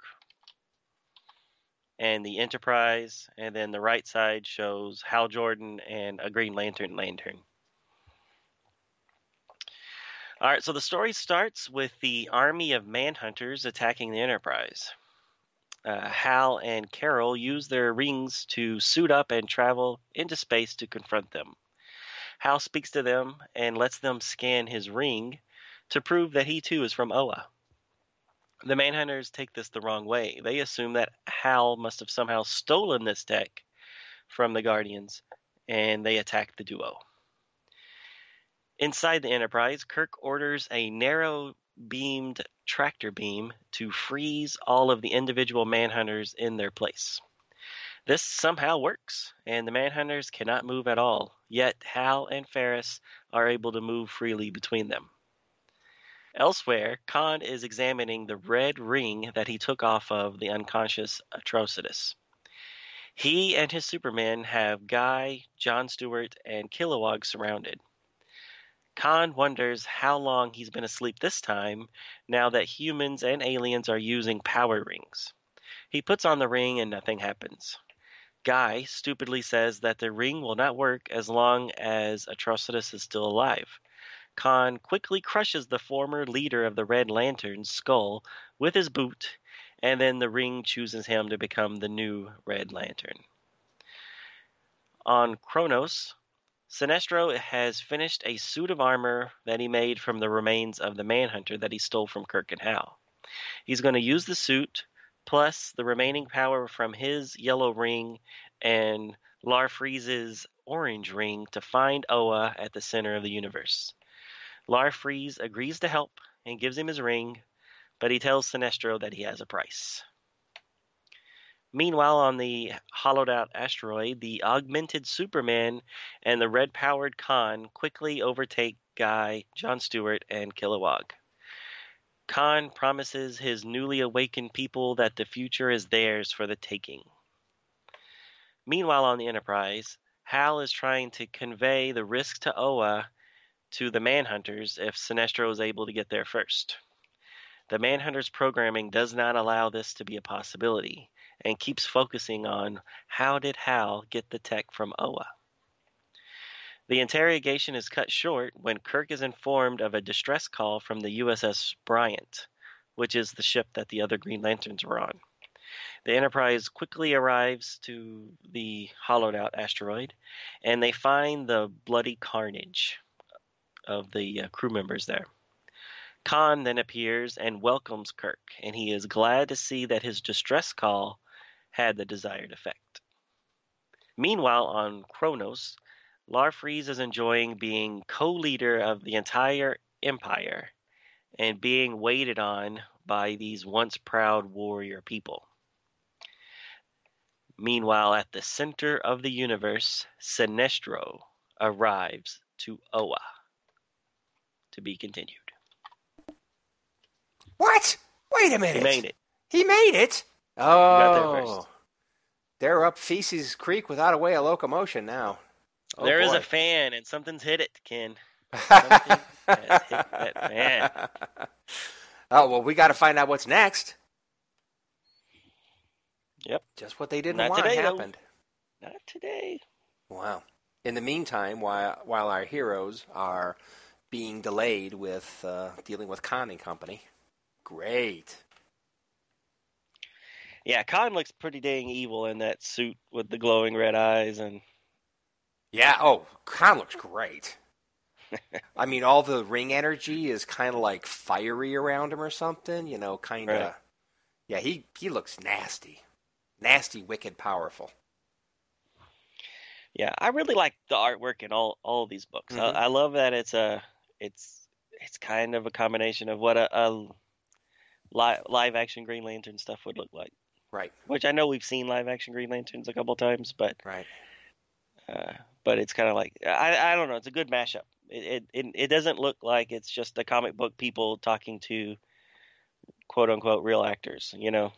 and the Enterprise, and then the right side shows Hal Jordan and a Green Lantern lantern. All right, so the story starts with the army of manhunters attacking the Enterprise. Uh, Hal and Carol use their rings to suit up and travel into space to confront them. Hal speaks to them and lets them scan his ring to prove that he too is from Oa. The Manhunters take this the wrong way. They assume that Hal must have somehow stolen this tech from the Guardians, and they attack the duo. Inside the Enterprise, Kirk orders a narrow beamed tractor beam to freeze all of the individual Manhunters in their place. This somehow works, and the Manhunters cannot move at all, yet Hal and Ferris are able to move freely between them. Elsewhere, Khan is examining the red ring that he took off of the unconscious Atrocitus. He and his Superman have Guy, John Stewart, and Kilowog surrounded. Khan wonders how long he's been asleep this time now that humans and aliens are using power rings. He puts on the ring and nothing happens. Guy stupidly says that the ring will not work as long as Atrocitus is still alive. Khan quickly crushes the former leader of the Red Lantern's skull with his boot, and then the ring chooses him to become the new Red Lantern. On Kronos, Sinestro has finished a suit of armor that he made from the remains of the Manhunter that he stole from Kirk and Hal. He's going to use the suit plus the remaining power from his yellow ring and Larfleeze's orange ring to find Oa at the center of the universe. Larfleeze agrees to help and gives him his ring, but he tells Sinestro that he has a price. Meanwhile, on the hollowed out asteroid, the augmented Superman and the red powered Khan quickly overtake Guy, John Stewart, and Kilowog. Khan promises his newly awakened people that the future is theirs for the taking. Meanwhile, on the Enterprise, Hal is trying to convey the risk to Oa to the Manhunters if Sinestro is able to get there first. The Manhunters programming does not allow this to be a possibility and keeps focusing on how did Hal get the tech from Oa. The interrogation is cut short when Kirk is informed of a distress call from the USS Bryant, which is the ship that the other Green Lanterns were on. The Enterprise quickly arrives to the hollowed out asteroid, and they find the bloody carnage of the uh, crew members there. Khan then appears and welcomes Kirk, and he is glad to see that his distress call had the desired effect. Meanwhile, on Kronos, Larfleeze is enjoying being co leader of the entire Empire and being waited on by these once proud warrior people. Meanwhile, at the center of the universe, Sinestro arrives to Oa to be continued. What? Wait a minute. He made it. He made it. Oh, they're up Feces Creek without a way of locomotion now. Oh, There is boy. a fan, and something's hit it, Ken. *laughs* Something has hit that fan. oh well, we got to find out what's next. Yep. Just what they didn't Not want today, though. happened. Not today. Wow. In the meantime, while while our heroes are being delayed with uh, dealing with Khan and company, great. Yeah, Khan looks pretty dang evil in that suit with the glowing red eyes and Yeah. Oh, Khan looks great. I mean, all the ring energy is kind of like fiery around him or something. You know, kind of. Right. Yeah, he he looks nasty, nasty, wicked, powerful. Yeah, I really like the artwork in all all of these books. Mhm. I, I love that it's a it's it's kind of a combination of what a, a live live action Green Lantern stuff would look like. Right. Which I know we've seen live action Green Lanterns a couple times, but Right. uh, but it's kind of like I I don't know. It's a good mashup. It, it it doesn't look like it's just the comic book people talking to quote unquote real actors. You know.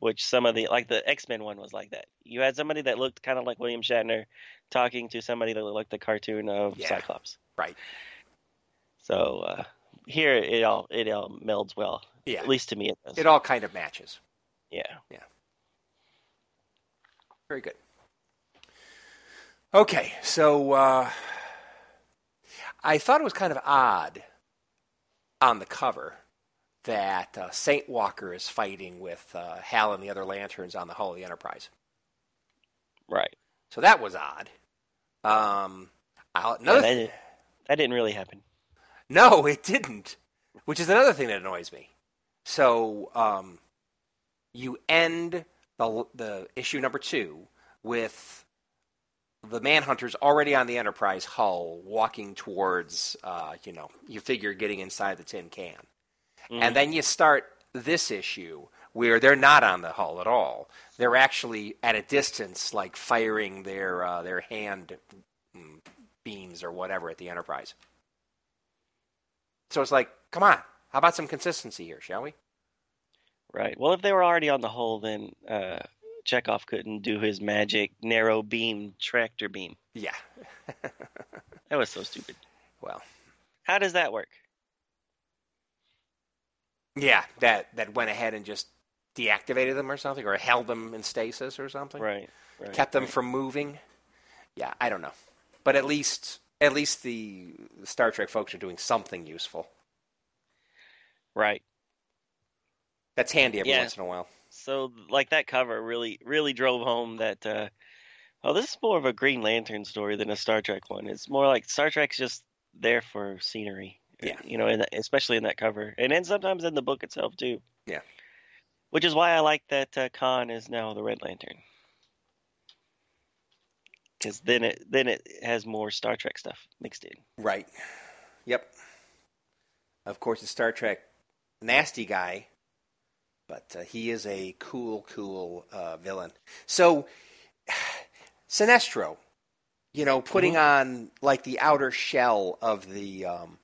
Which some of the like the X Men one was like that. You had somebody that looked kind of like William Shatner talking to somebody that looked like the cartoon of Yeah. Cyclops. Right. So uh, here it all it all melds well. Yeah. At least to me it does. It all kind of matches. yeah. Yeah. Very good. Okay, so uh, I thought it was kind of odd on the cover that uh, Saint Walker is fighting with uh, Hal and the other lanterns on the hull of the Enterprise. Right. So that was odd. Um, I'll, Yeah, that, th- did, that didn't really happen. No, it didn't. Which is another thing that annoys me. So um, you end the the issue number two with the Manhunters already on the Enterprise hull, walking towards, uh, you know, you figure getting inside the tin can, Mhm. and then you start this issue where they're not on the hull at all. They're actually at a distance, like firing their uh, their hand mm, beams or whatever at the Enterprise. So it's like, come on, how about some consistency here, shall we? Right. Well, if they were already on the hull, then uh, Chekhov couldn't do his magic narrow beam tractor beam. Yeah. *laughs* That was so stupid. well, How does that work? yeah, that that went ahead and just deactivated them or something, or held them in stasis or something, Right. Right. kept them right. from moving. Yeah, I don't know, but at least at least the Star Trek folks are doing something useful. Right. That's handy every Yeah. once in a while. So, like that cover really, really drove home that. Uh, oh, this is more of a Green Lantern story than a Star Trek one. It's more like Star Trek's just there for scenery. Yeah. You know, in the, especially in that cover, and then sometimes in the book itself too. Yeah. Which is why I like that uh, Khan is now the Red Lantern. Because then it then it has more Star Trek stuff mixed in. Right. Yep. Of course, it's Star Trek nasty guy, but uh, he is a cool, cool uh, villain. So, *sighs* Sinestro, you know, putting on like the outer shell of the um,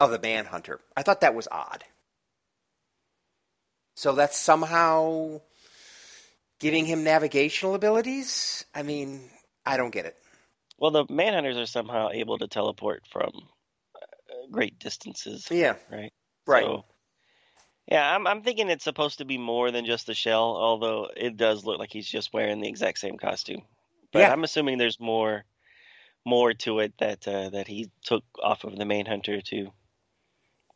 of the Manhunter, I thought that was odd. So that's somehow giving him navigational abilities. I mean, I don't get it. Well, the Manhunters are somehow able to teleport from uh, great distances. Yeah. Right. Right. So, yeah, I'm I'm thinking it's supposed to be more than just a shell, although it does look like he's just wearing the exact same costume. But Yeah. I'm assuming there's more more to it that uh, that he took off of the Manhunter to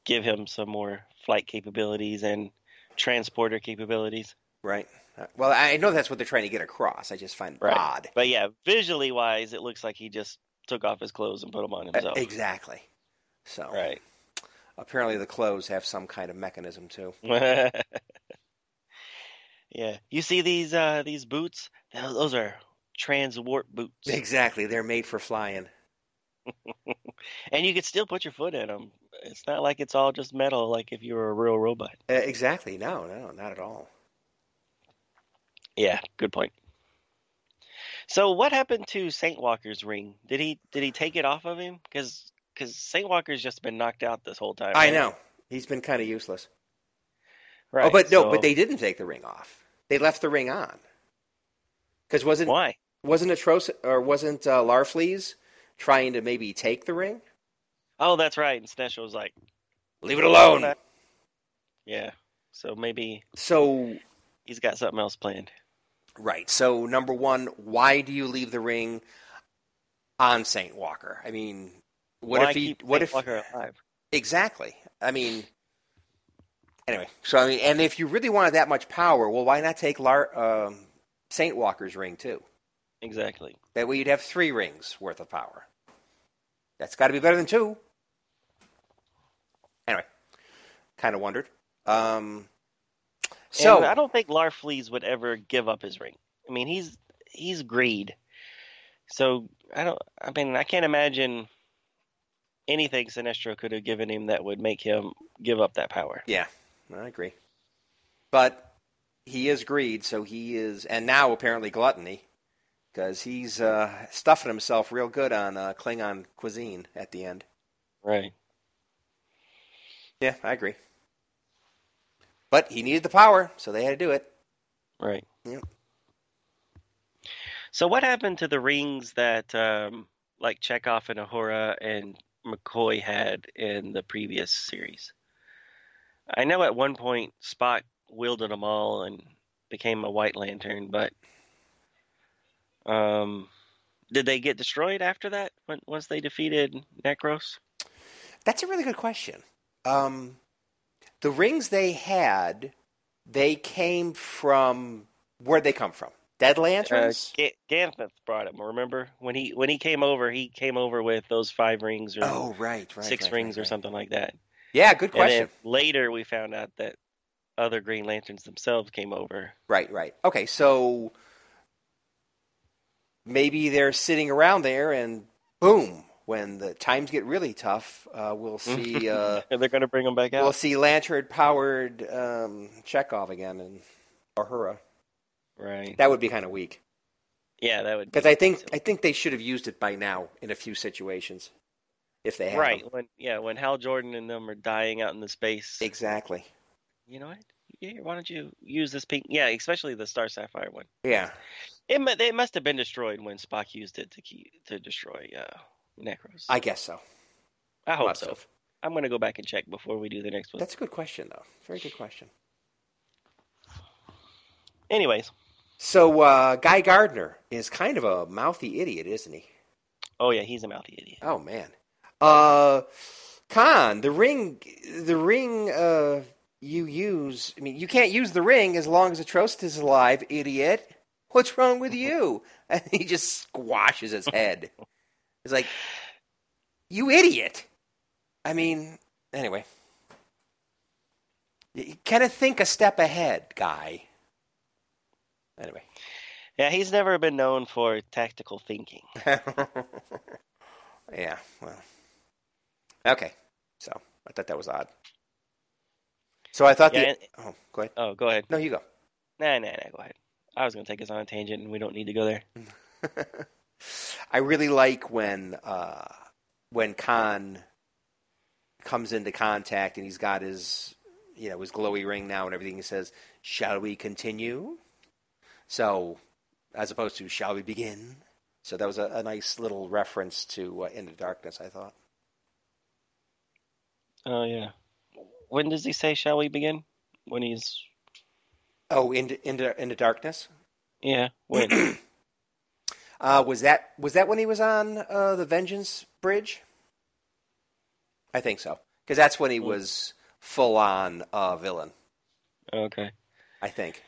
give him some more flight capabilities and transporter capabilities. Right. Uh, Well, I know that's what they're trying to get across. I just find it Right. odd. But yeah, visually wise, it looks like he just took off his clothes and put them on Uh, himself. Exactly. So Right. apparently the clothes have some kind of mechanism too. *laughs* yeah. You see these uh these boots? Those are transwarp boots. Exactly. They're made for flying. *laughs* And you could still put your foot in them. It's not like it's all just metal like if you were a real robot. Uh, exactly. No, no, not at all. Yeah, good point. So what happened to Saint Walker's ring? Did he did he take it off of him? Cuz cuz Saint Walker's just been knocked out this whole time. I know. He's been kind of useless. Right. oh, but no, so- but they didn't take the ring off. They left the ring on. Because wasn't Why? wasn't Atros or wasn't uh, Larfleeze trying to maybe take the ring? Oh, that's right. And Sinestro was like, Leave it alone. yeah. So maybe So he's got something else planned. Right. So number one, why do you leave the ring on Saint Walker? I mean, what Why if he? What Saint if Walker alive? exactly? I mean, Anyway, so I mean, and if you really wanted that much power, well, why not take Lar- um, Saint Walker's ring too? Exactly. That way, you'd have three rings worth of power. That's got to be better than two. Anyway, kind of wondered. Um, so And I don't think Larfleeze would ever give up his ring. I mean, he's he's greed. So I don't. I mean, I can't imagine anything Sinestro could have given him that would make him give up that power. Yeah, I agree. But he is greed, so he is, and now apparently gluttony, because he's uh, stuffing himself real good on uh, Klingon cuisine at the end. Right. Yeah, I agree. But he needed the power, so they had to do it. Right. Yep. So what happened to the rings that um, like Chekhov and Uhura and McCoy had in the previous series? I know at one point Spock wielded them all and became a White Lantern, but um, did they get destroyed after that? When, once they defeated Necros? That's a really good question. Um, the rings they had, they came from where'd they come from? Dead Uh, lanterns. Ganthet brought them. Remember when he when he came over? He came over with those five rings or oh, right, right. six right, rings right, or something like that. Yeah, good question. later we found out that other Green Lanterns themselves came over. Right, right. Okay, so maybe they're sitting around there, and boom, when the times get really tough, uh, we'll *laughs* see. Uh, And they're going to bring them back out. we'll see lantern-powered um, Chekhov again and Uhura. right. That would be kind of weak Yeah, that would. because be I think silly. I think they should have used it by now in a few situations, if they had right them. when yeah when Hal Jordan and them are dying out in the space. Exactly. You know what? Yeah, why don't you use this pink? Yeah, especially the Star Sapphire one. Yeah. It it must have been destroyed when Spock used it to key, to destroy uh, Necros. I guess so. I hope so. I'm going to go back and check before we do the next one. That's a good question, though. Very good question. Anyways, So uh, Guy Gardner is kind of a mouthy idiot, isn't he? oh yeah, he's a mouthy idiot. Oh man. Uh Khan, the ring the ring uh you use I mean you can't use the ring as long as Atrocitus is alive, idiot. What's wrong with you? *laughs* And he just squashes his head. *laughs* It's like you idiot. I mean, anyway. You kind of think a step ahead, guy. Anyway. Yeah, he's never been known for tactical thinking. *laughs* yeah, well. Okay. So, I thought that was odd. So I thought Yeah, the Oh, go ahead. Oh, go ahead. No, you go. Nah, nah, nah. Go ahead. I was going to take us on a tangent, and we don't need to go there. *laughs* I really like when uh when Khan comes into contact and he's got his you know, his glowy ring now and everything he says, "Shall we continue?" So, as opposed to "Shall we begin?" So that was a, a nice little reference to uh, Into Darkness, I thought. Oh yeah. When does he say "Shall we begin"? When he's Oh, into into into darkness. yeah. When *clears throat* Uh, was that was that when he was on uh, the Vengeance Bridge? I think so, because that's when he Hmm. was full on uh, villain. okay. I think.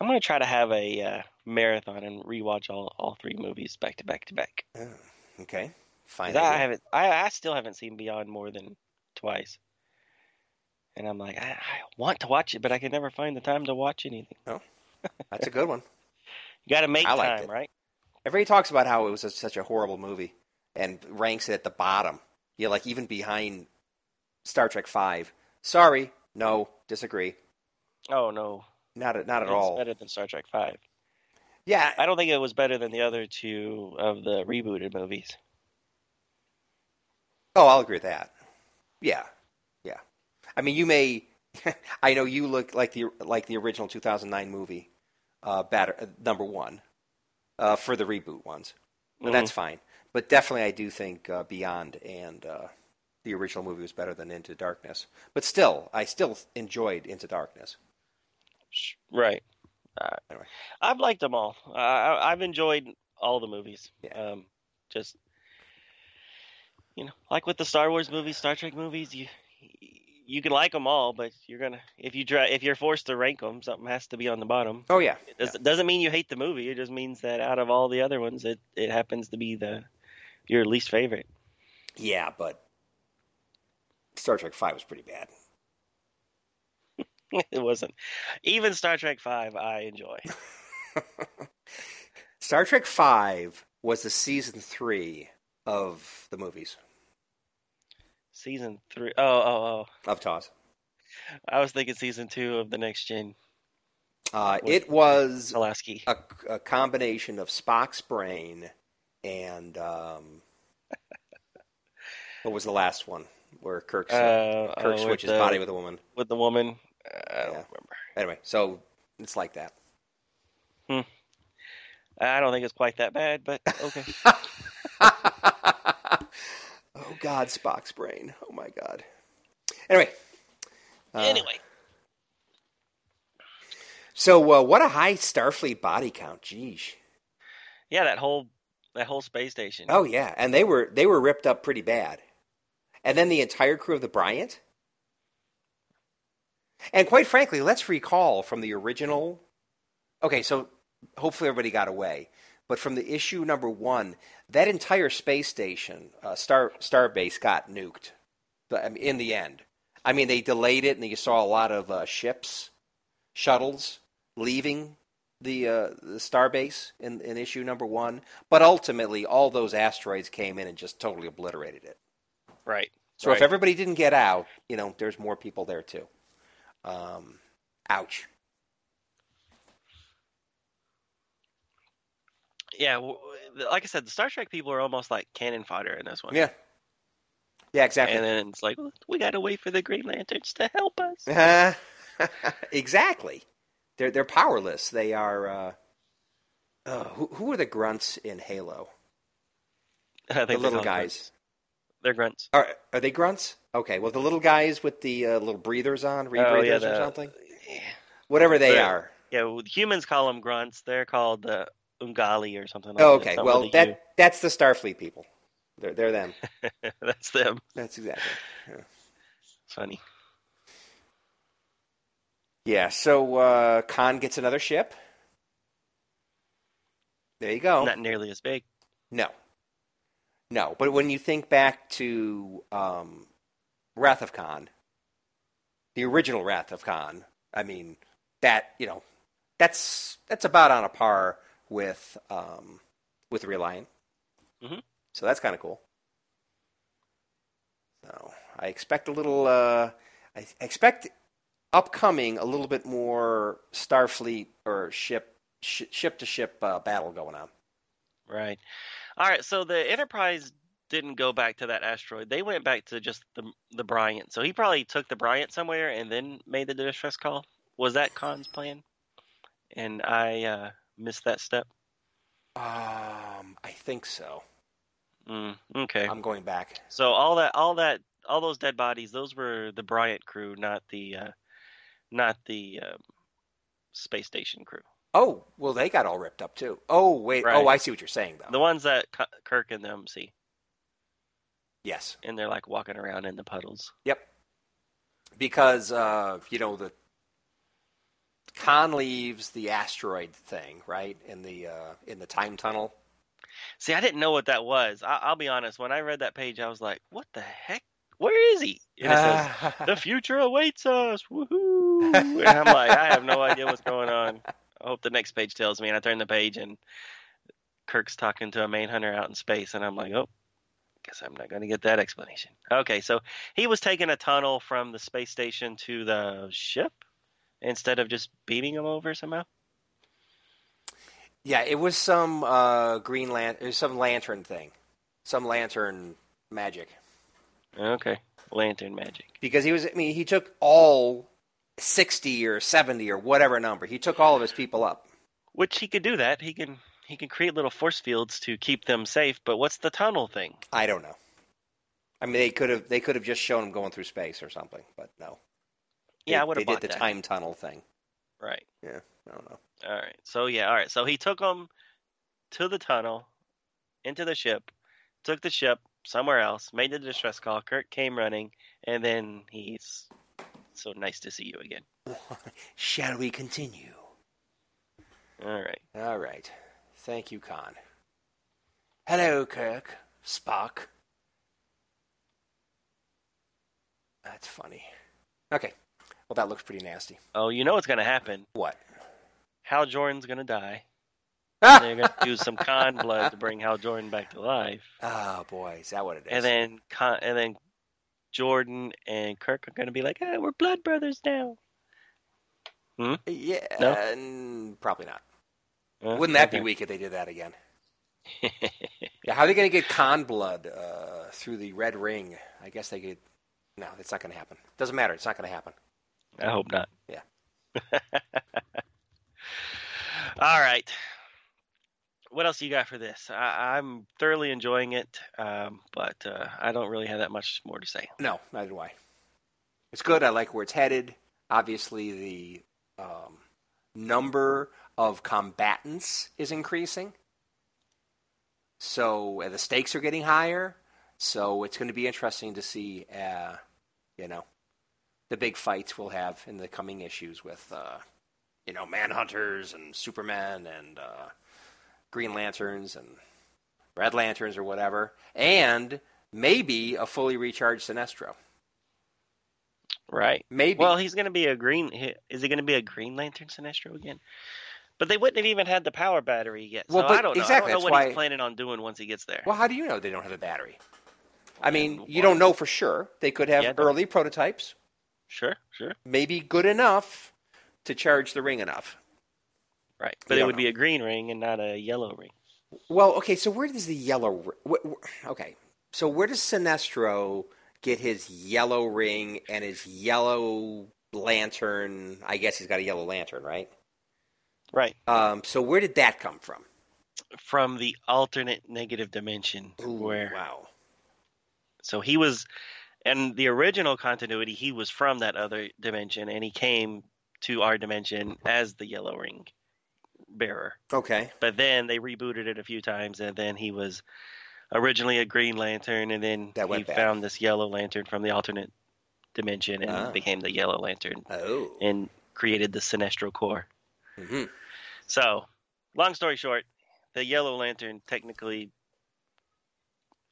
I'm going to try to have a uh, marathon and rewatch all all three movies back to back to back. Oh, okay, Fine. I haven't. I I still haven't seen Beyond more than twice. And I'm like, I, I want to watch it, but I can never find the time to watch anything. *laughs* That's a good one. You got to make I time, right? Everybody talks about how it was a, such a horrible movie and ranks it at the bottom. Yeah, like even behind Star Trek Five. Sorry, no, disagree. Oh no, Not at, not at it's all. better than Star Trek Five. Yeah, I don't think it was better than the other two of the rebooted movies. Oh, I'll agree with that. Yeah, yeah. I mean, you may. *laughs* I know you look like the like the original 2009 movie, uh, batter, uh, number one, uh, for the reboot ones. But Mhm. that's fine. But definitely, I do think uh, Beyond and uh, the original movie was better than Into Darkness. But still, I still enjoyed Into Darkness. Right. Uh, Anyway. I've liked them all. Uh, I've enjoyed all the movies. Yeah. Um, just you know, like with the Star Wars movies, Star Trek movies, you you can like them all, but you're gonna if you try if you're forced to rank them, something has to be on the bottom. Oh yeah. It does, doesn't mean you hate the movie. It just means that out of all the other ones, it it happens to be the your least favorite. Yeah, but Star Trek Five was pretty bad. *laughs* it wasn't even Star Trek Five. I enjoy. *laughs* Star Trek Five was the season three of the movies Season three. Oh, oh, oh. of TOS. I was thinking season two of the next gen. Uh, it was Pulaski. a, a combination of Spock's brain and um, *laughs* what was the last one where Kirk's, uh, Kirk uh, switches the, body with a woman? with the woman. Uh, I don't remember. Anyway, so it's like that. Hmm. I don't think it's quite that bad, but okay. *laughs* God, Spock's brain. Oh my God. Anyway. uh, anyway, So uh, what a high Starfleet body count. Geesh. yeah, that whole that whole space station. Oh yeah, and they were they were ripped up pretty bad. And then the entire crew of the Bryant. And quite frankly, let's recall from the original. Okay, so hopefully everybody got away, but from the issue number one, that entire space station, uh, Star Starbase, got nuked. But, I mean, in the end, I mean they delayed it, and you saw a lot of uh, ships, shuttles leaving the uh, the Starbase in, in issue number one. But ultimately, all those asteroids came in and just totally obliterated it. right. So right. if everybody didn't get out, you know, there's more people there too. Um, ouch. Yeah, like I said, the Star Trek people are almost like cannon fodder in this one. Yeah. Yeah, exactly. And then it's like we got to wait for the Green Lanterns to help us. Uh, *laughs* exactly. They're they're powerless. They are. Uh, uh, who who are the grunts in Halo? *laughs* The they're little guys. grunts. They're grunts. Are are they grunts? Okay. Well, the little guys with the uh, little breathers on, rebreathers Oh, yeah, or the- something. Whatever they They're- are. Yeah, well, humans call them grunts. They're called the Ungali or something. Like Oh, that. okay. Something Well, that that's the Starfleet people. They're they're them. *laughs* That's them. That's exactly. It's funny. Yeah. So uh, Khan gets another ship. There you go. Not nearly as big. No. No, but when you think back to um, Wrath of Khan, the original Wrath of Khan, I mean that you know that's that's about on a par with um, with Reliant. Mhm. So that's kind of cool. So I expect a little. Uh, I I expect upcoming a little bit more Starfleet or ship sh- ship to ship uh, battle going on. Right. All right. So the Enterprise didn't go back to that asteroid. They went back to just the the Bryant. So he probably took the Bryant somewhere and then made the distress call. Was that Khan's plan? And I uh, missed that step. Um, I think so. Mm, okay. I'm going back. So all that, all that, all those dead bodies, those were the Bryant crew, not the, uh, not the um, space station crew. Oh, well, they got all ripped up too. Oh, wait. Right. Oh, I see what you're saying, though. The ones that Kirk and them see, yes. and they're like walking around in the puddles. Yep. Because uh, you know the Khan leaves the asteroid thing right in the uh, in the time tunnel. See, I didn't know what that was. I- I'll be honest. When I read that page, I was like, "What the heck? Where is he?" And it says, *laughs* "The future awaits us." Woohoo! And I'm like, I have no idea what's going on. I hope the next page tells me. And I turn the page, and Kirk's talking to a Manhunter out in space, and I'm like, "Oh, guess I'm not going to get that explanation." Okay, so he was taking a tunnel from the space station to the ship instead of just beaming him over somehow. yeah, it was some uh, green lan- it was some lantern thing, some lantern magic. Okay, lantern magic. Because he was, I mean, he took all sixty or seventy or whatever number. He took all of his people up. Which he could do that. He can he can create little force fields to keep them safe. But what's the tunnel thing? I don't know. I mean, they could have they could have just shown him going through space or something, but no. Yeah, They- I would have They did the that. time tunnel thing. Right. Yeah, I don't know. All right. So yeah. All right. So he took them to the tunnel, into the ship, took the ship, somewhere else, made the distress call. Kirk came running, and then he's so nice to see you again. *laughs* Shall we continue? All right. All right. Thank you, Khan. Hello, Kirk. Spock. That's funny. Okay. Well, that looks pretty nasty. Oh, you know what's gonna happen? What? Hal Jordan's gonna die. *laughs* Ah! They're gonna use some Khan blood to bring Hal Jordan back to life, Oh boy, is that what it is? and then Khan, and then Jordan and Kirk are gonna be like, ah, we're blood brothers now. Hmm? yeah, No? n- probably not. Uh, Wouldn't that be weak if they did that again? *laughs* Yeah, how are they going to get Khan blood uh, through the red ring? I guess they could. No, that's not going to happen. Doesn't matter. It's not going to happen. I hope not. Yeah. *laughs* All right. What else you got for this? I, I'm thoroughly enjoying it, um, but uh, I don't really have that much more to say. No, neither do I. It's good. I like where it's headed. Obviously, the um, number of combatants is increasing. So uh, the stakes are getting higher. So it's going to be interesting to see, uh, you know, the big fights we'll have in the coming issues with, uh, you know, Manhunters and Supermen and uh, Green Lanterns and Red Lanterns or whatever, and maybe a fully recharged Sinestro. Right. Maybe. Well, he's going to be a green. Is he going to be a Green Lantern Sinestro again? But they wouldn't have even had the power battery yet. So Well, I don't know. exactly, I don't know what why- he's planning on doing once he gets there. Well, how do you know they don't have a battery? I mean, you don't know for sure. They could have Yeah, early prototypes, Sure, sure. maybe good enough to charge the ring enough. Right. You But it would know. be a green ring and not a yellow ring. Well, okay, so where does the yellow? okay, so where does Sinestro get his yellow ring and his yellow lantern? I guess he's got a yellow lantern, right? Right. Um, so where did that come from? From the alternate negative dimension Ooh, where wow. so he was and the original continuity he was from that other dimension and he came to our dimension as the yellow ring bearer. Okay. But then they rebooted it a few times and then he was originally a green lantern and then That he back. found this yellow lantern from the alternate dimension and Ah. became the yellow lantern Oh. and created the Sinestro Corps. hmm So, long story short, the Yellow Lantern technically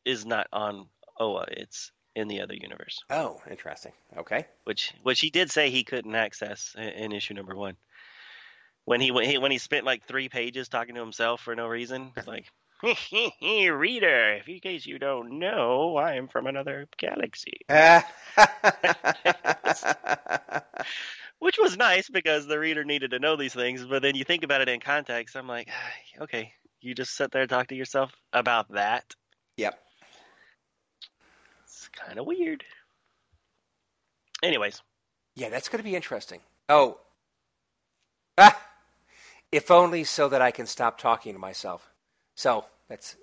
is not on Oa. It's in the other universe, Oh, interesting. Okay. which which he did say he couldn't access in, in issue number one. When he, when he when he spent like three pages talking to himself for no reason, *laughs* like. *laughs* Reader, if in case you don't know, I am from another galaxy. *laughs* Which was nice because the reader needed to know these things, but then you think about it in context, I'm like, *sighs* okay, you just sit there and talk to yourself about that. yep. Kind of weird. Anyways, Yeah, that's going to be interesting. Oh. Ah! If only so that I can stop talking to myself. So, that's.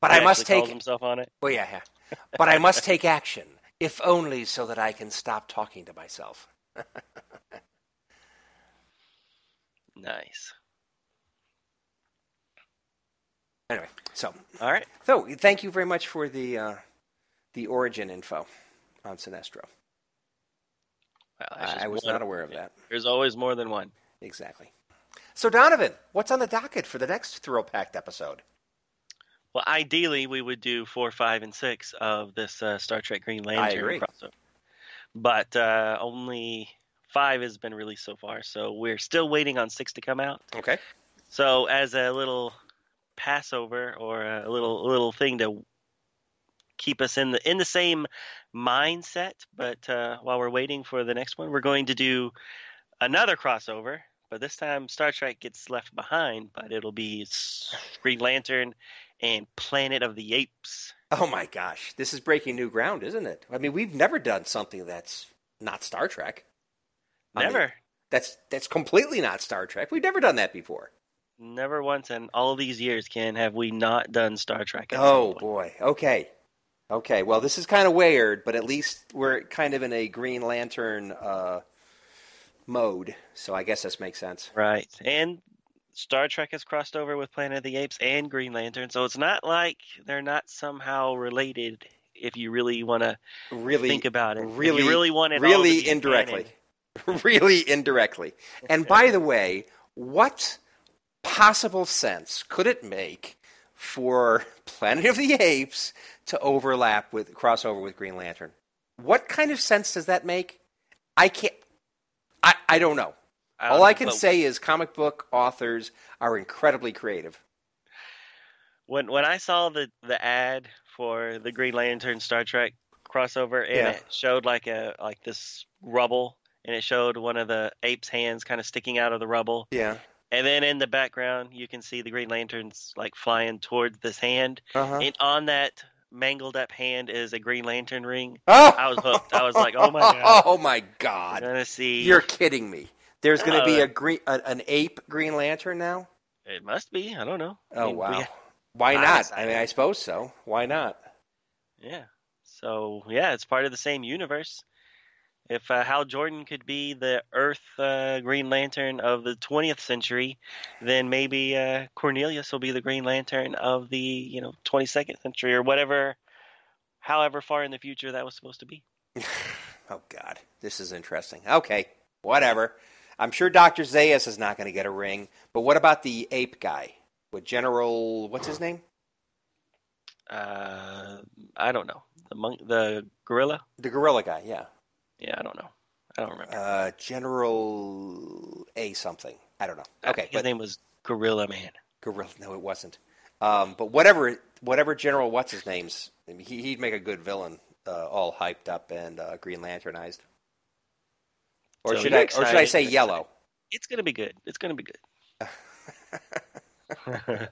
But he I must take. himself on it. Well, yeah, yeah. But I must take action. If only so that I can stop talking to myself. *laughs* Nice. Anyway, so. All right. So, thank you very much for the, uh, the origin info on Sinestro. Well, I, I was one. not aware of that. There's always more than one. Exactly. So, Donovan, what's on the docket for the next Thrill Packed episode? Well, ideally, we would do four, five, and six of this uh, Star Trek Green Lantern crossover. But uh, only five has been released so far, so we're still waiting on six to come out. Okay. So, as a little Passover or a little little thing to keep us in the in the same mindset, but uh, while we're waiting for the next one, we're going to do another crossover. But this time, Star Trek gets left behind, but it'll be Green Lantern and Planet of the Apes. Oh my gosh, this is breaking new ground, isn't it? I mean, we've never done something that's not Star Trek. I mean, Never, that's that's completely not Star Trek. We've never done that before. never once in all these years, Ken, have we not done Star Trek. at Oh boy. Okay. Okay. Well, this is kind of weird, but at least we're kind of in a Green Lantern uh, mode, so I guess this makes sense. Right. And Star Trek has crossed over with Planet of the Apes and Green Lantern, so it's not like they're not somehow related. If you really want to really think about it, If really- you really want it really indirectly. *laughs* really indirectly. And by the way, what possible sense could it make for *laughs* Planet of the Apes to overlap with crossover with Green Lantern? What kind of sense does that make? I can't. I, I don't know. don't All I can say is comic book authors are incredibly creative. when when I saw the the ad for the Green Lantern Star Trek crossover, and Yeah. it showed like a like this rubble, and it showed one of the ape's hands kind of sticking out of the rubble, Yeah. And then in the background you can see the Green Lanterns like flying towards this hand, Uh-huh. and on that mangled up hand is a Green Lantern ring. *laughs* Oh! I was hooked. I was like, oh my god, *laughs* Oh my god! gonna see. You're kidding me. There's going to be a green, an, an ape Green Lantern now. It must be. I don't know. I Oh mean, we- wow! Why I'm not? I mean, I suppose so. Why not? Yeah. So yeah, it's part of the same universe. If uh, Hal Jordan could be the Earth uh, Green Lantern of the 20th century, then maybe uh, Cornelius will be the Green Lantern of the you know 22nd century or whatever, however far in the future that was supposed to be. *laughs* Oh God, this is interesting. Okay, whatever. I'm sure Doctor Zaius is not going to get a ring, but what about the ape guy with General? What's his name? Uh, I don't know the monk, the gorilla. The gorilla guy. Yeah, Yeah, I don't know. I don't remember. uh, General A something. I don't know. Okay, think his but name was Gorilla Man. gorilla. No, it wasn't. Um, but whatever, whatever General, what's his name's? I mean, he, he'd make a good villain, uh, all hyped up and uh, Green Lanternized. Or So should I? Or should I say yellow? It's gonna be good. It's gonna be good. *laughs* *laughs*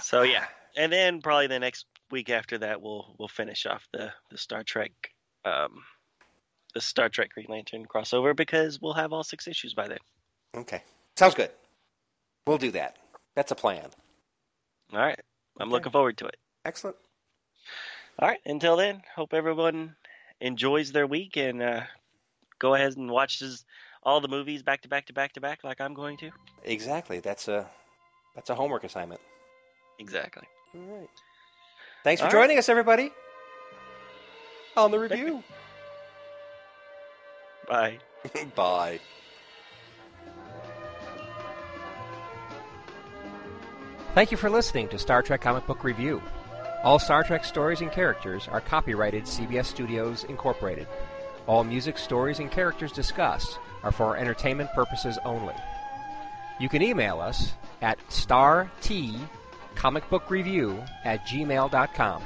So yeah, and then probably the next week after that, we'll we'll finish off the the Star Trek, um, the Star Trek Green Lantern crossover because we'll have all six issues by then. Okay, sounds good. We'll do that. That's a plan. All right, I'm Okay. looking forward to it. Excellent. All right, until then, hope everyone enjoys their week and uh, go ahead and watch this, all the movies back to back to back to back like I'm going to. Exactly. That's a that's a homework assignment. Exactly. All right. Thanks for All right. joining us, everybody. *laughs* On the review. *laughs* Bye. *laughs* Bye. Thank you for listening to Star Trek Comic Book Review. All Star Trek stories and characters are copyrighted CBS Studios Incorporated. All music, stories, and characters discussed are for entertainment purposes only. You can email us at startcomicbookreview at gmail.com.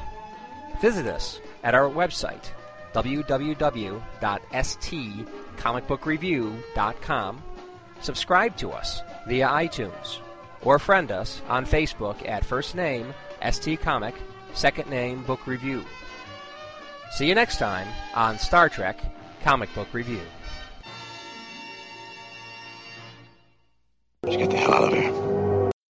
Visit us at our website, www.stcomicbookreview.com. Subscribe to us via iTunes or friend us on Facebook at first name ST Comic, second name Book Review. See you next time on Star Trek Comic Book Review.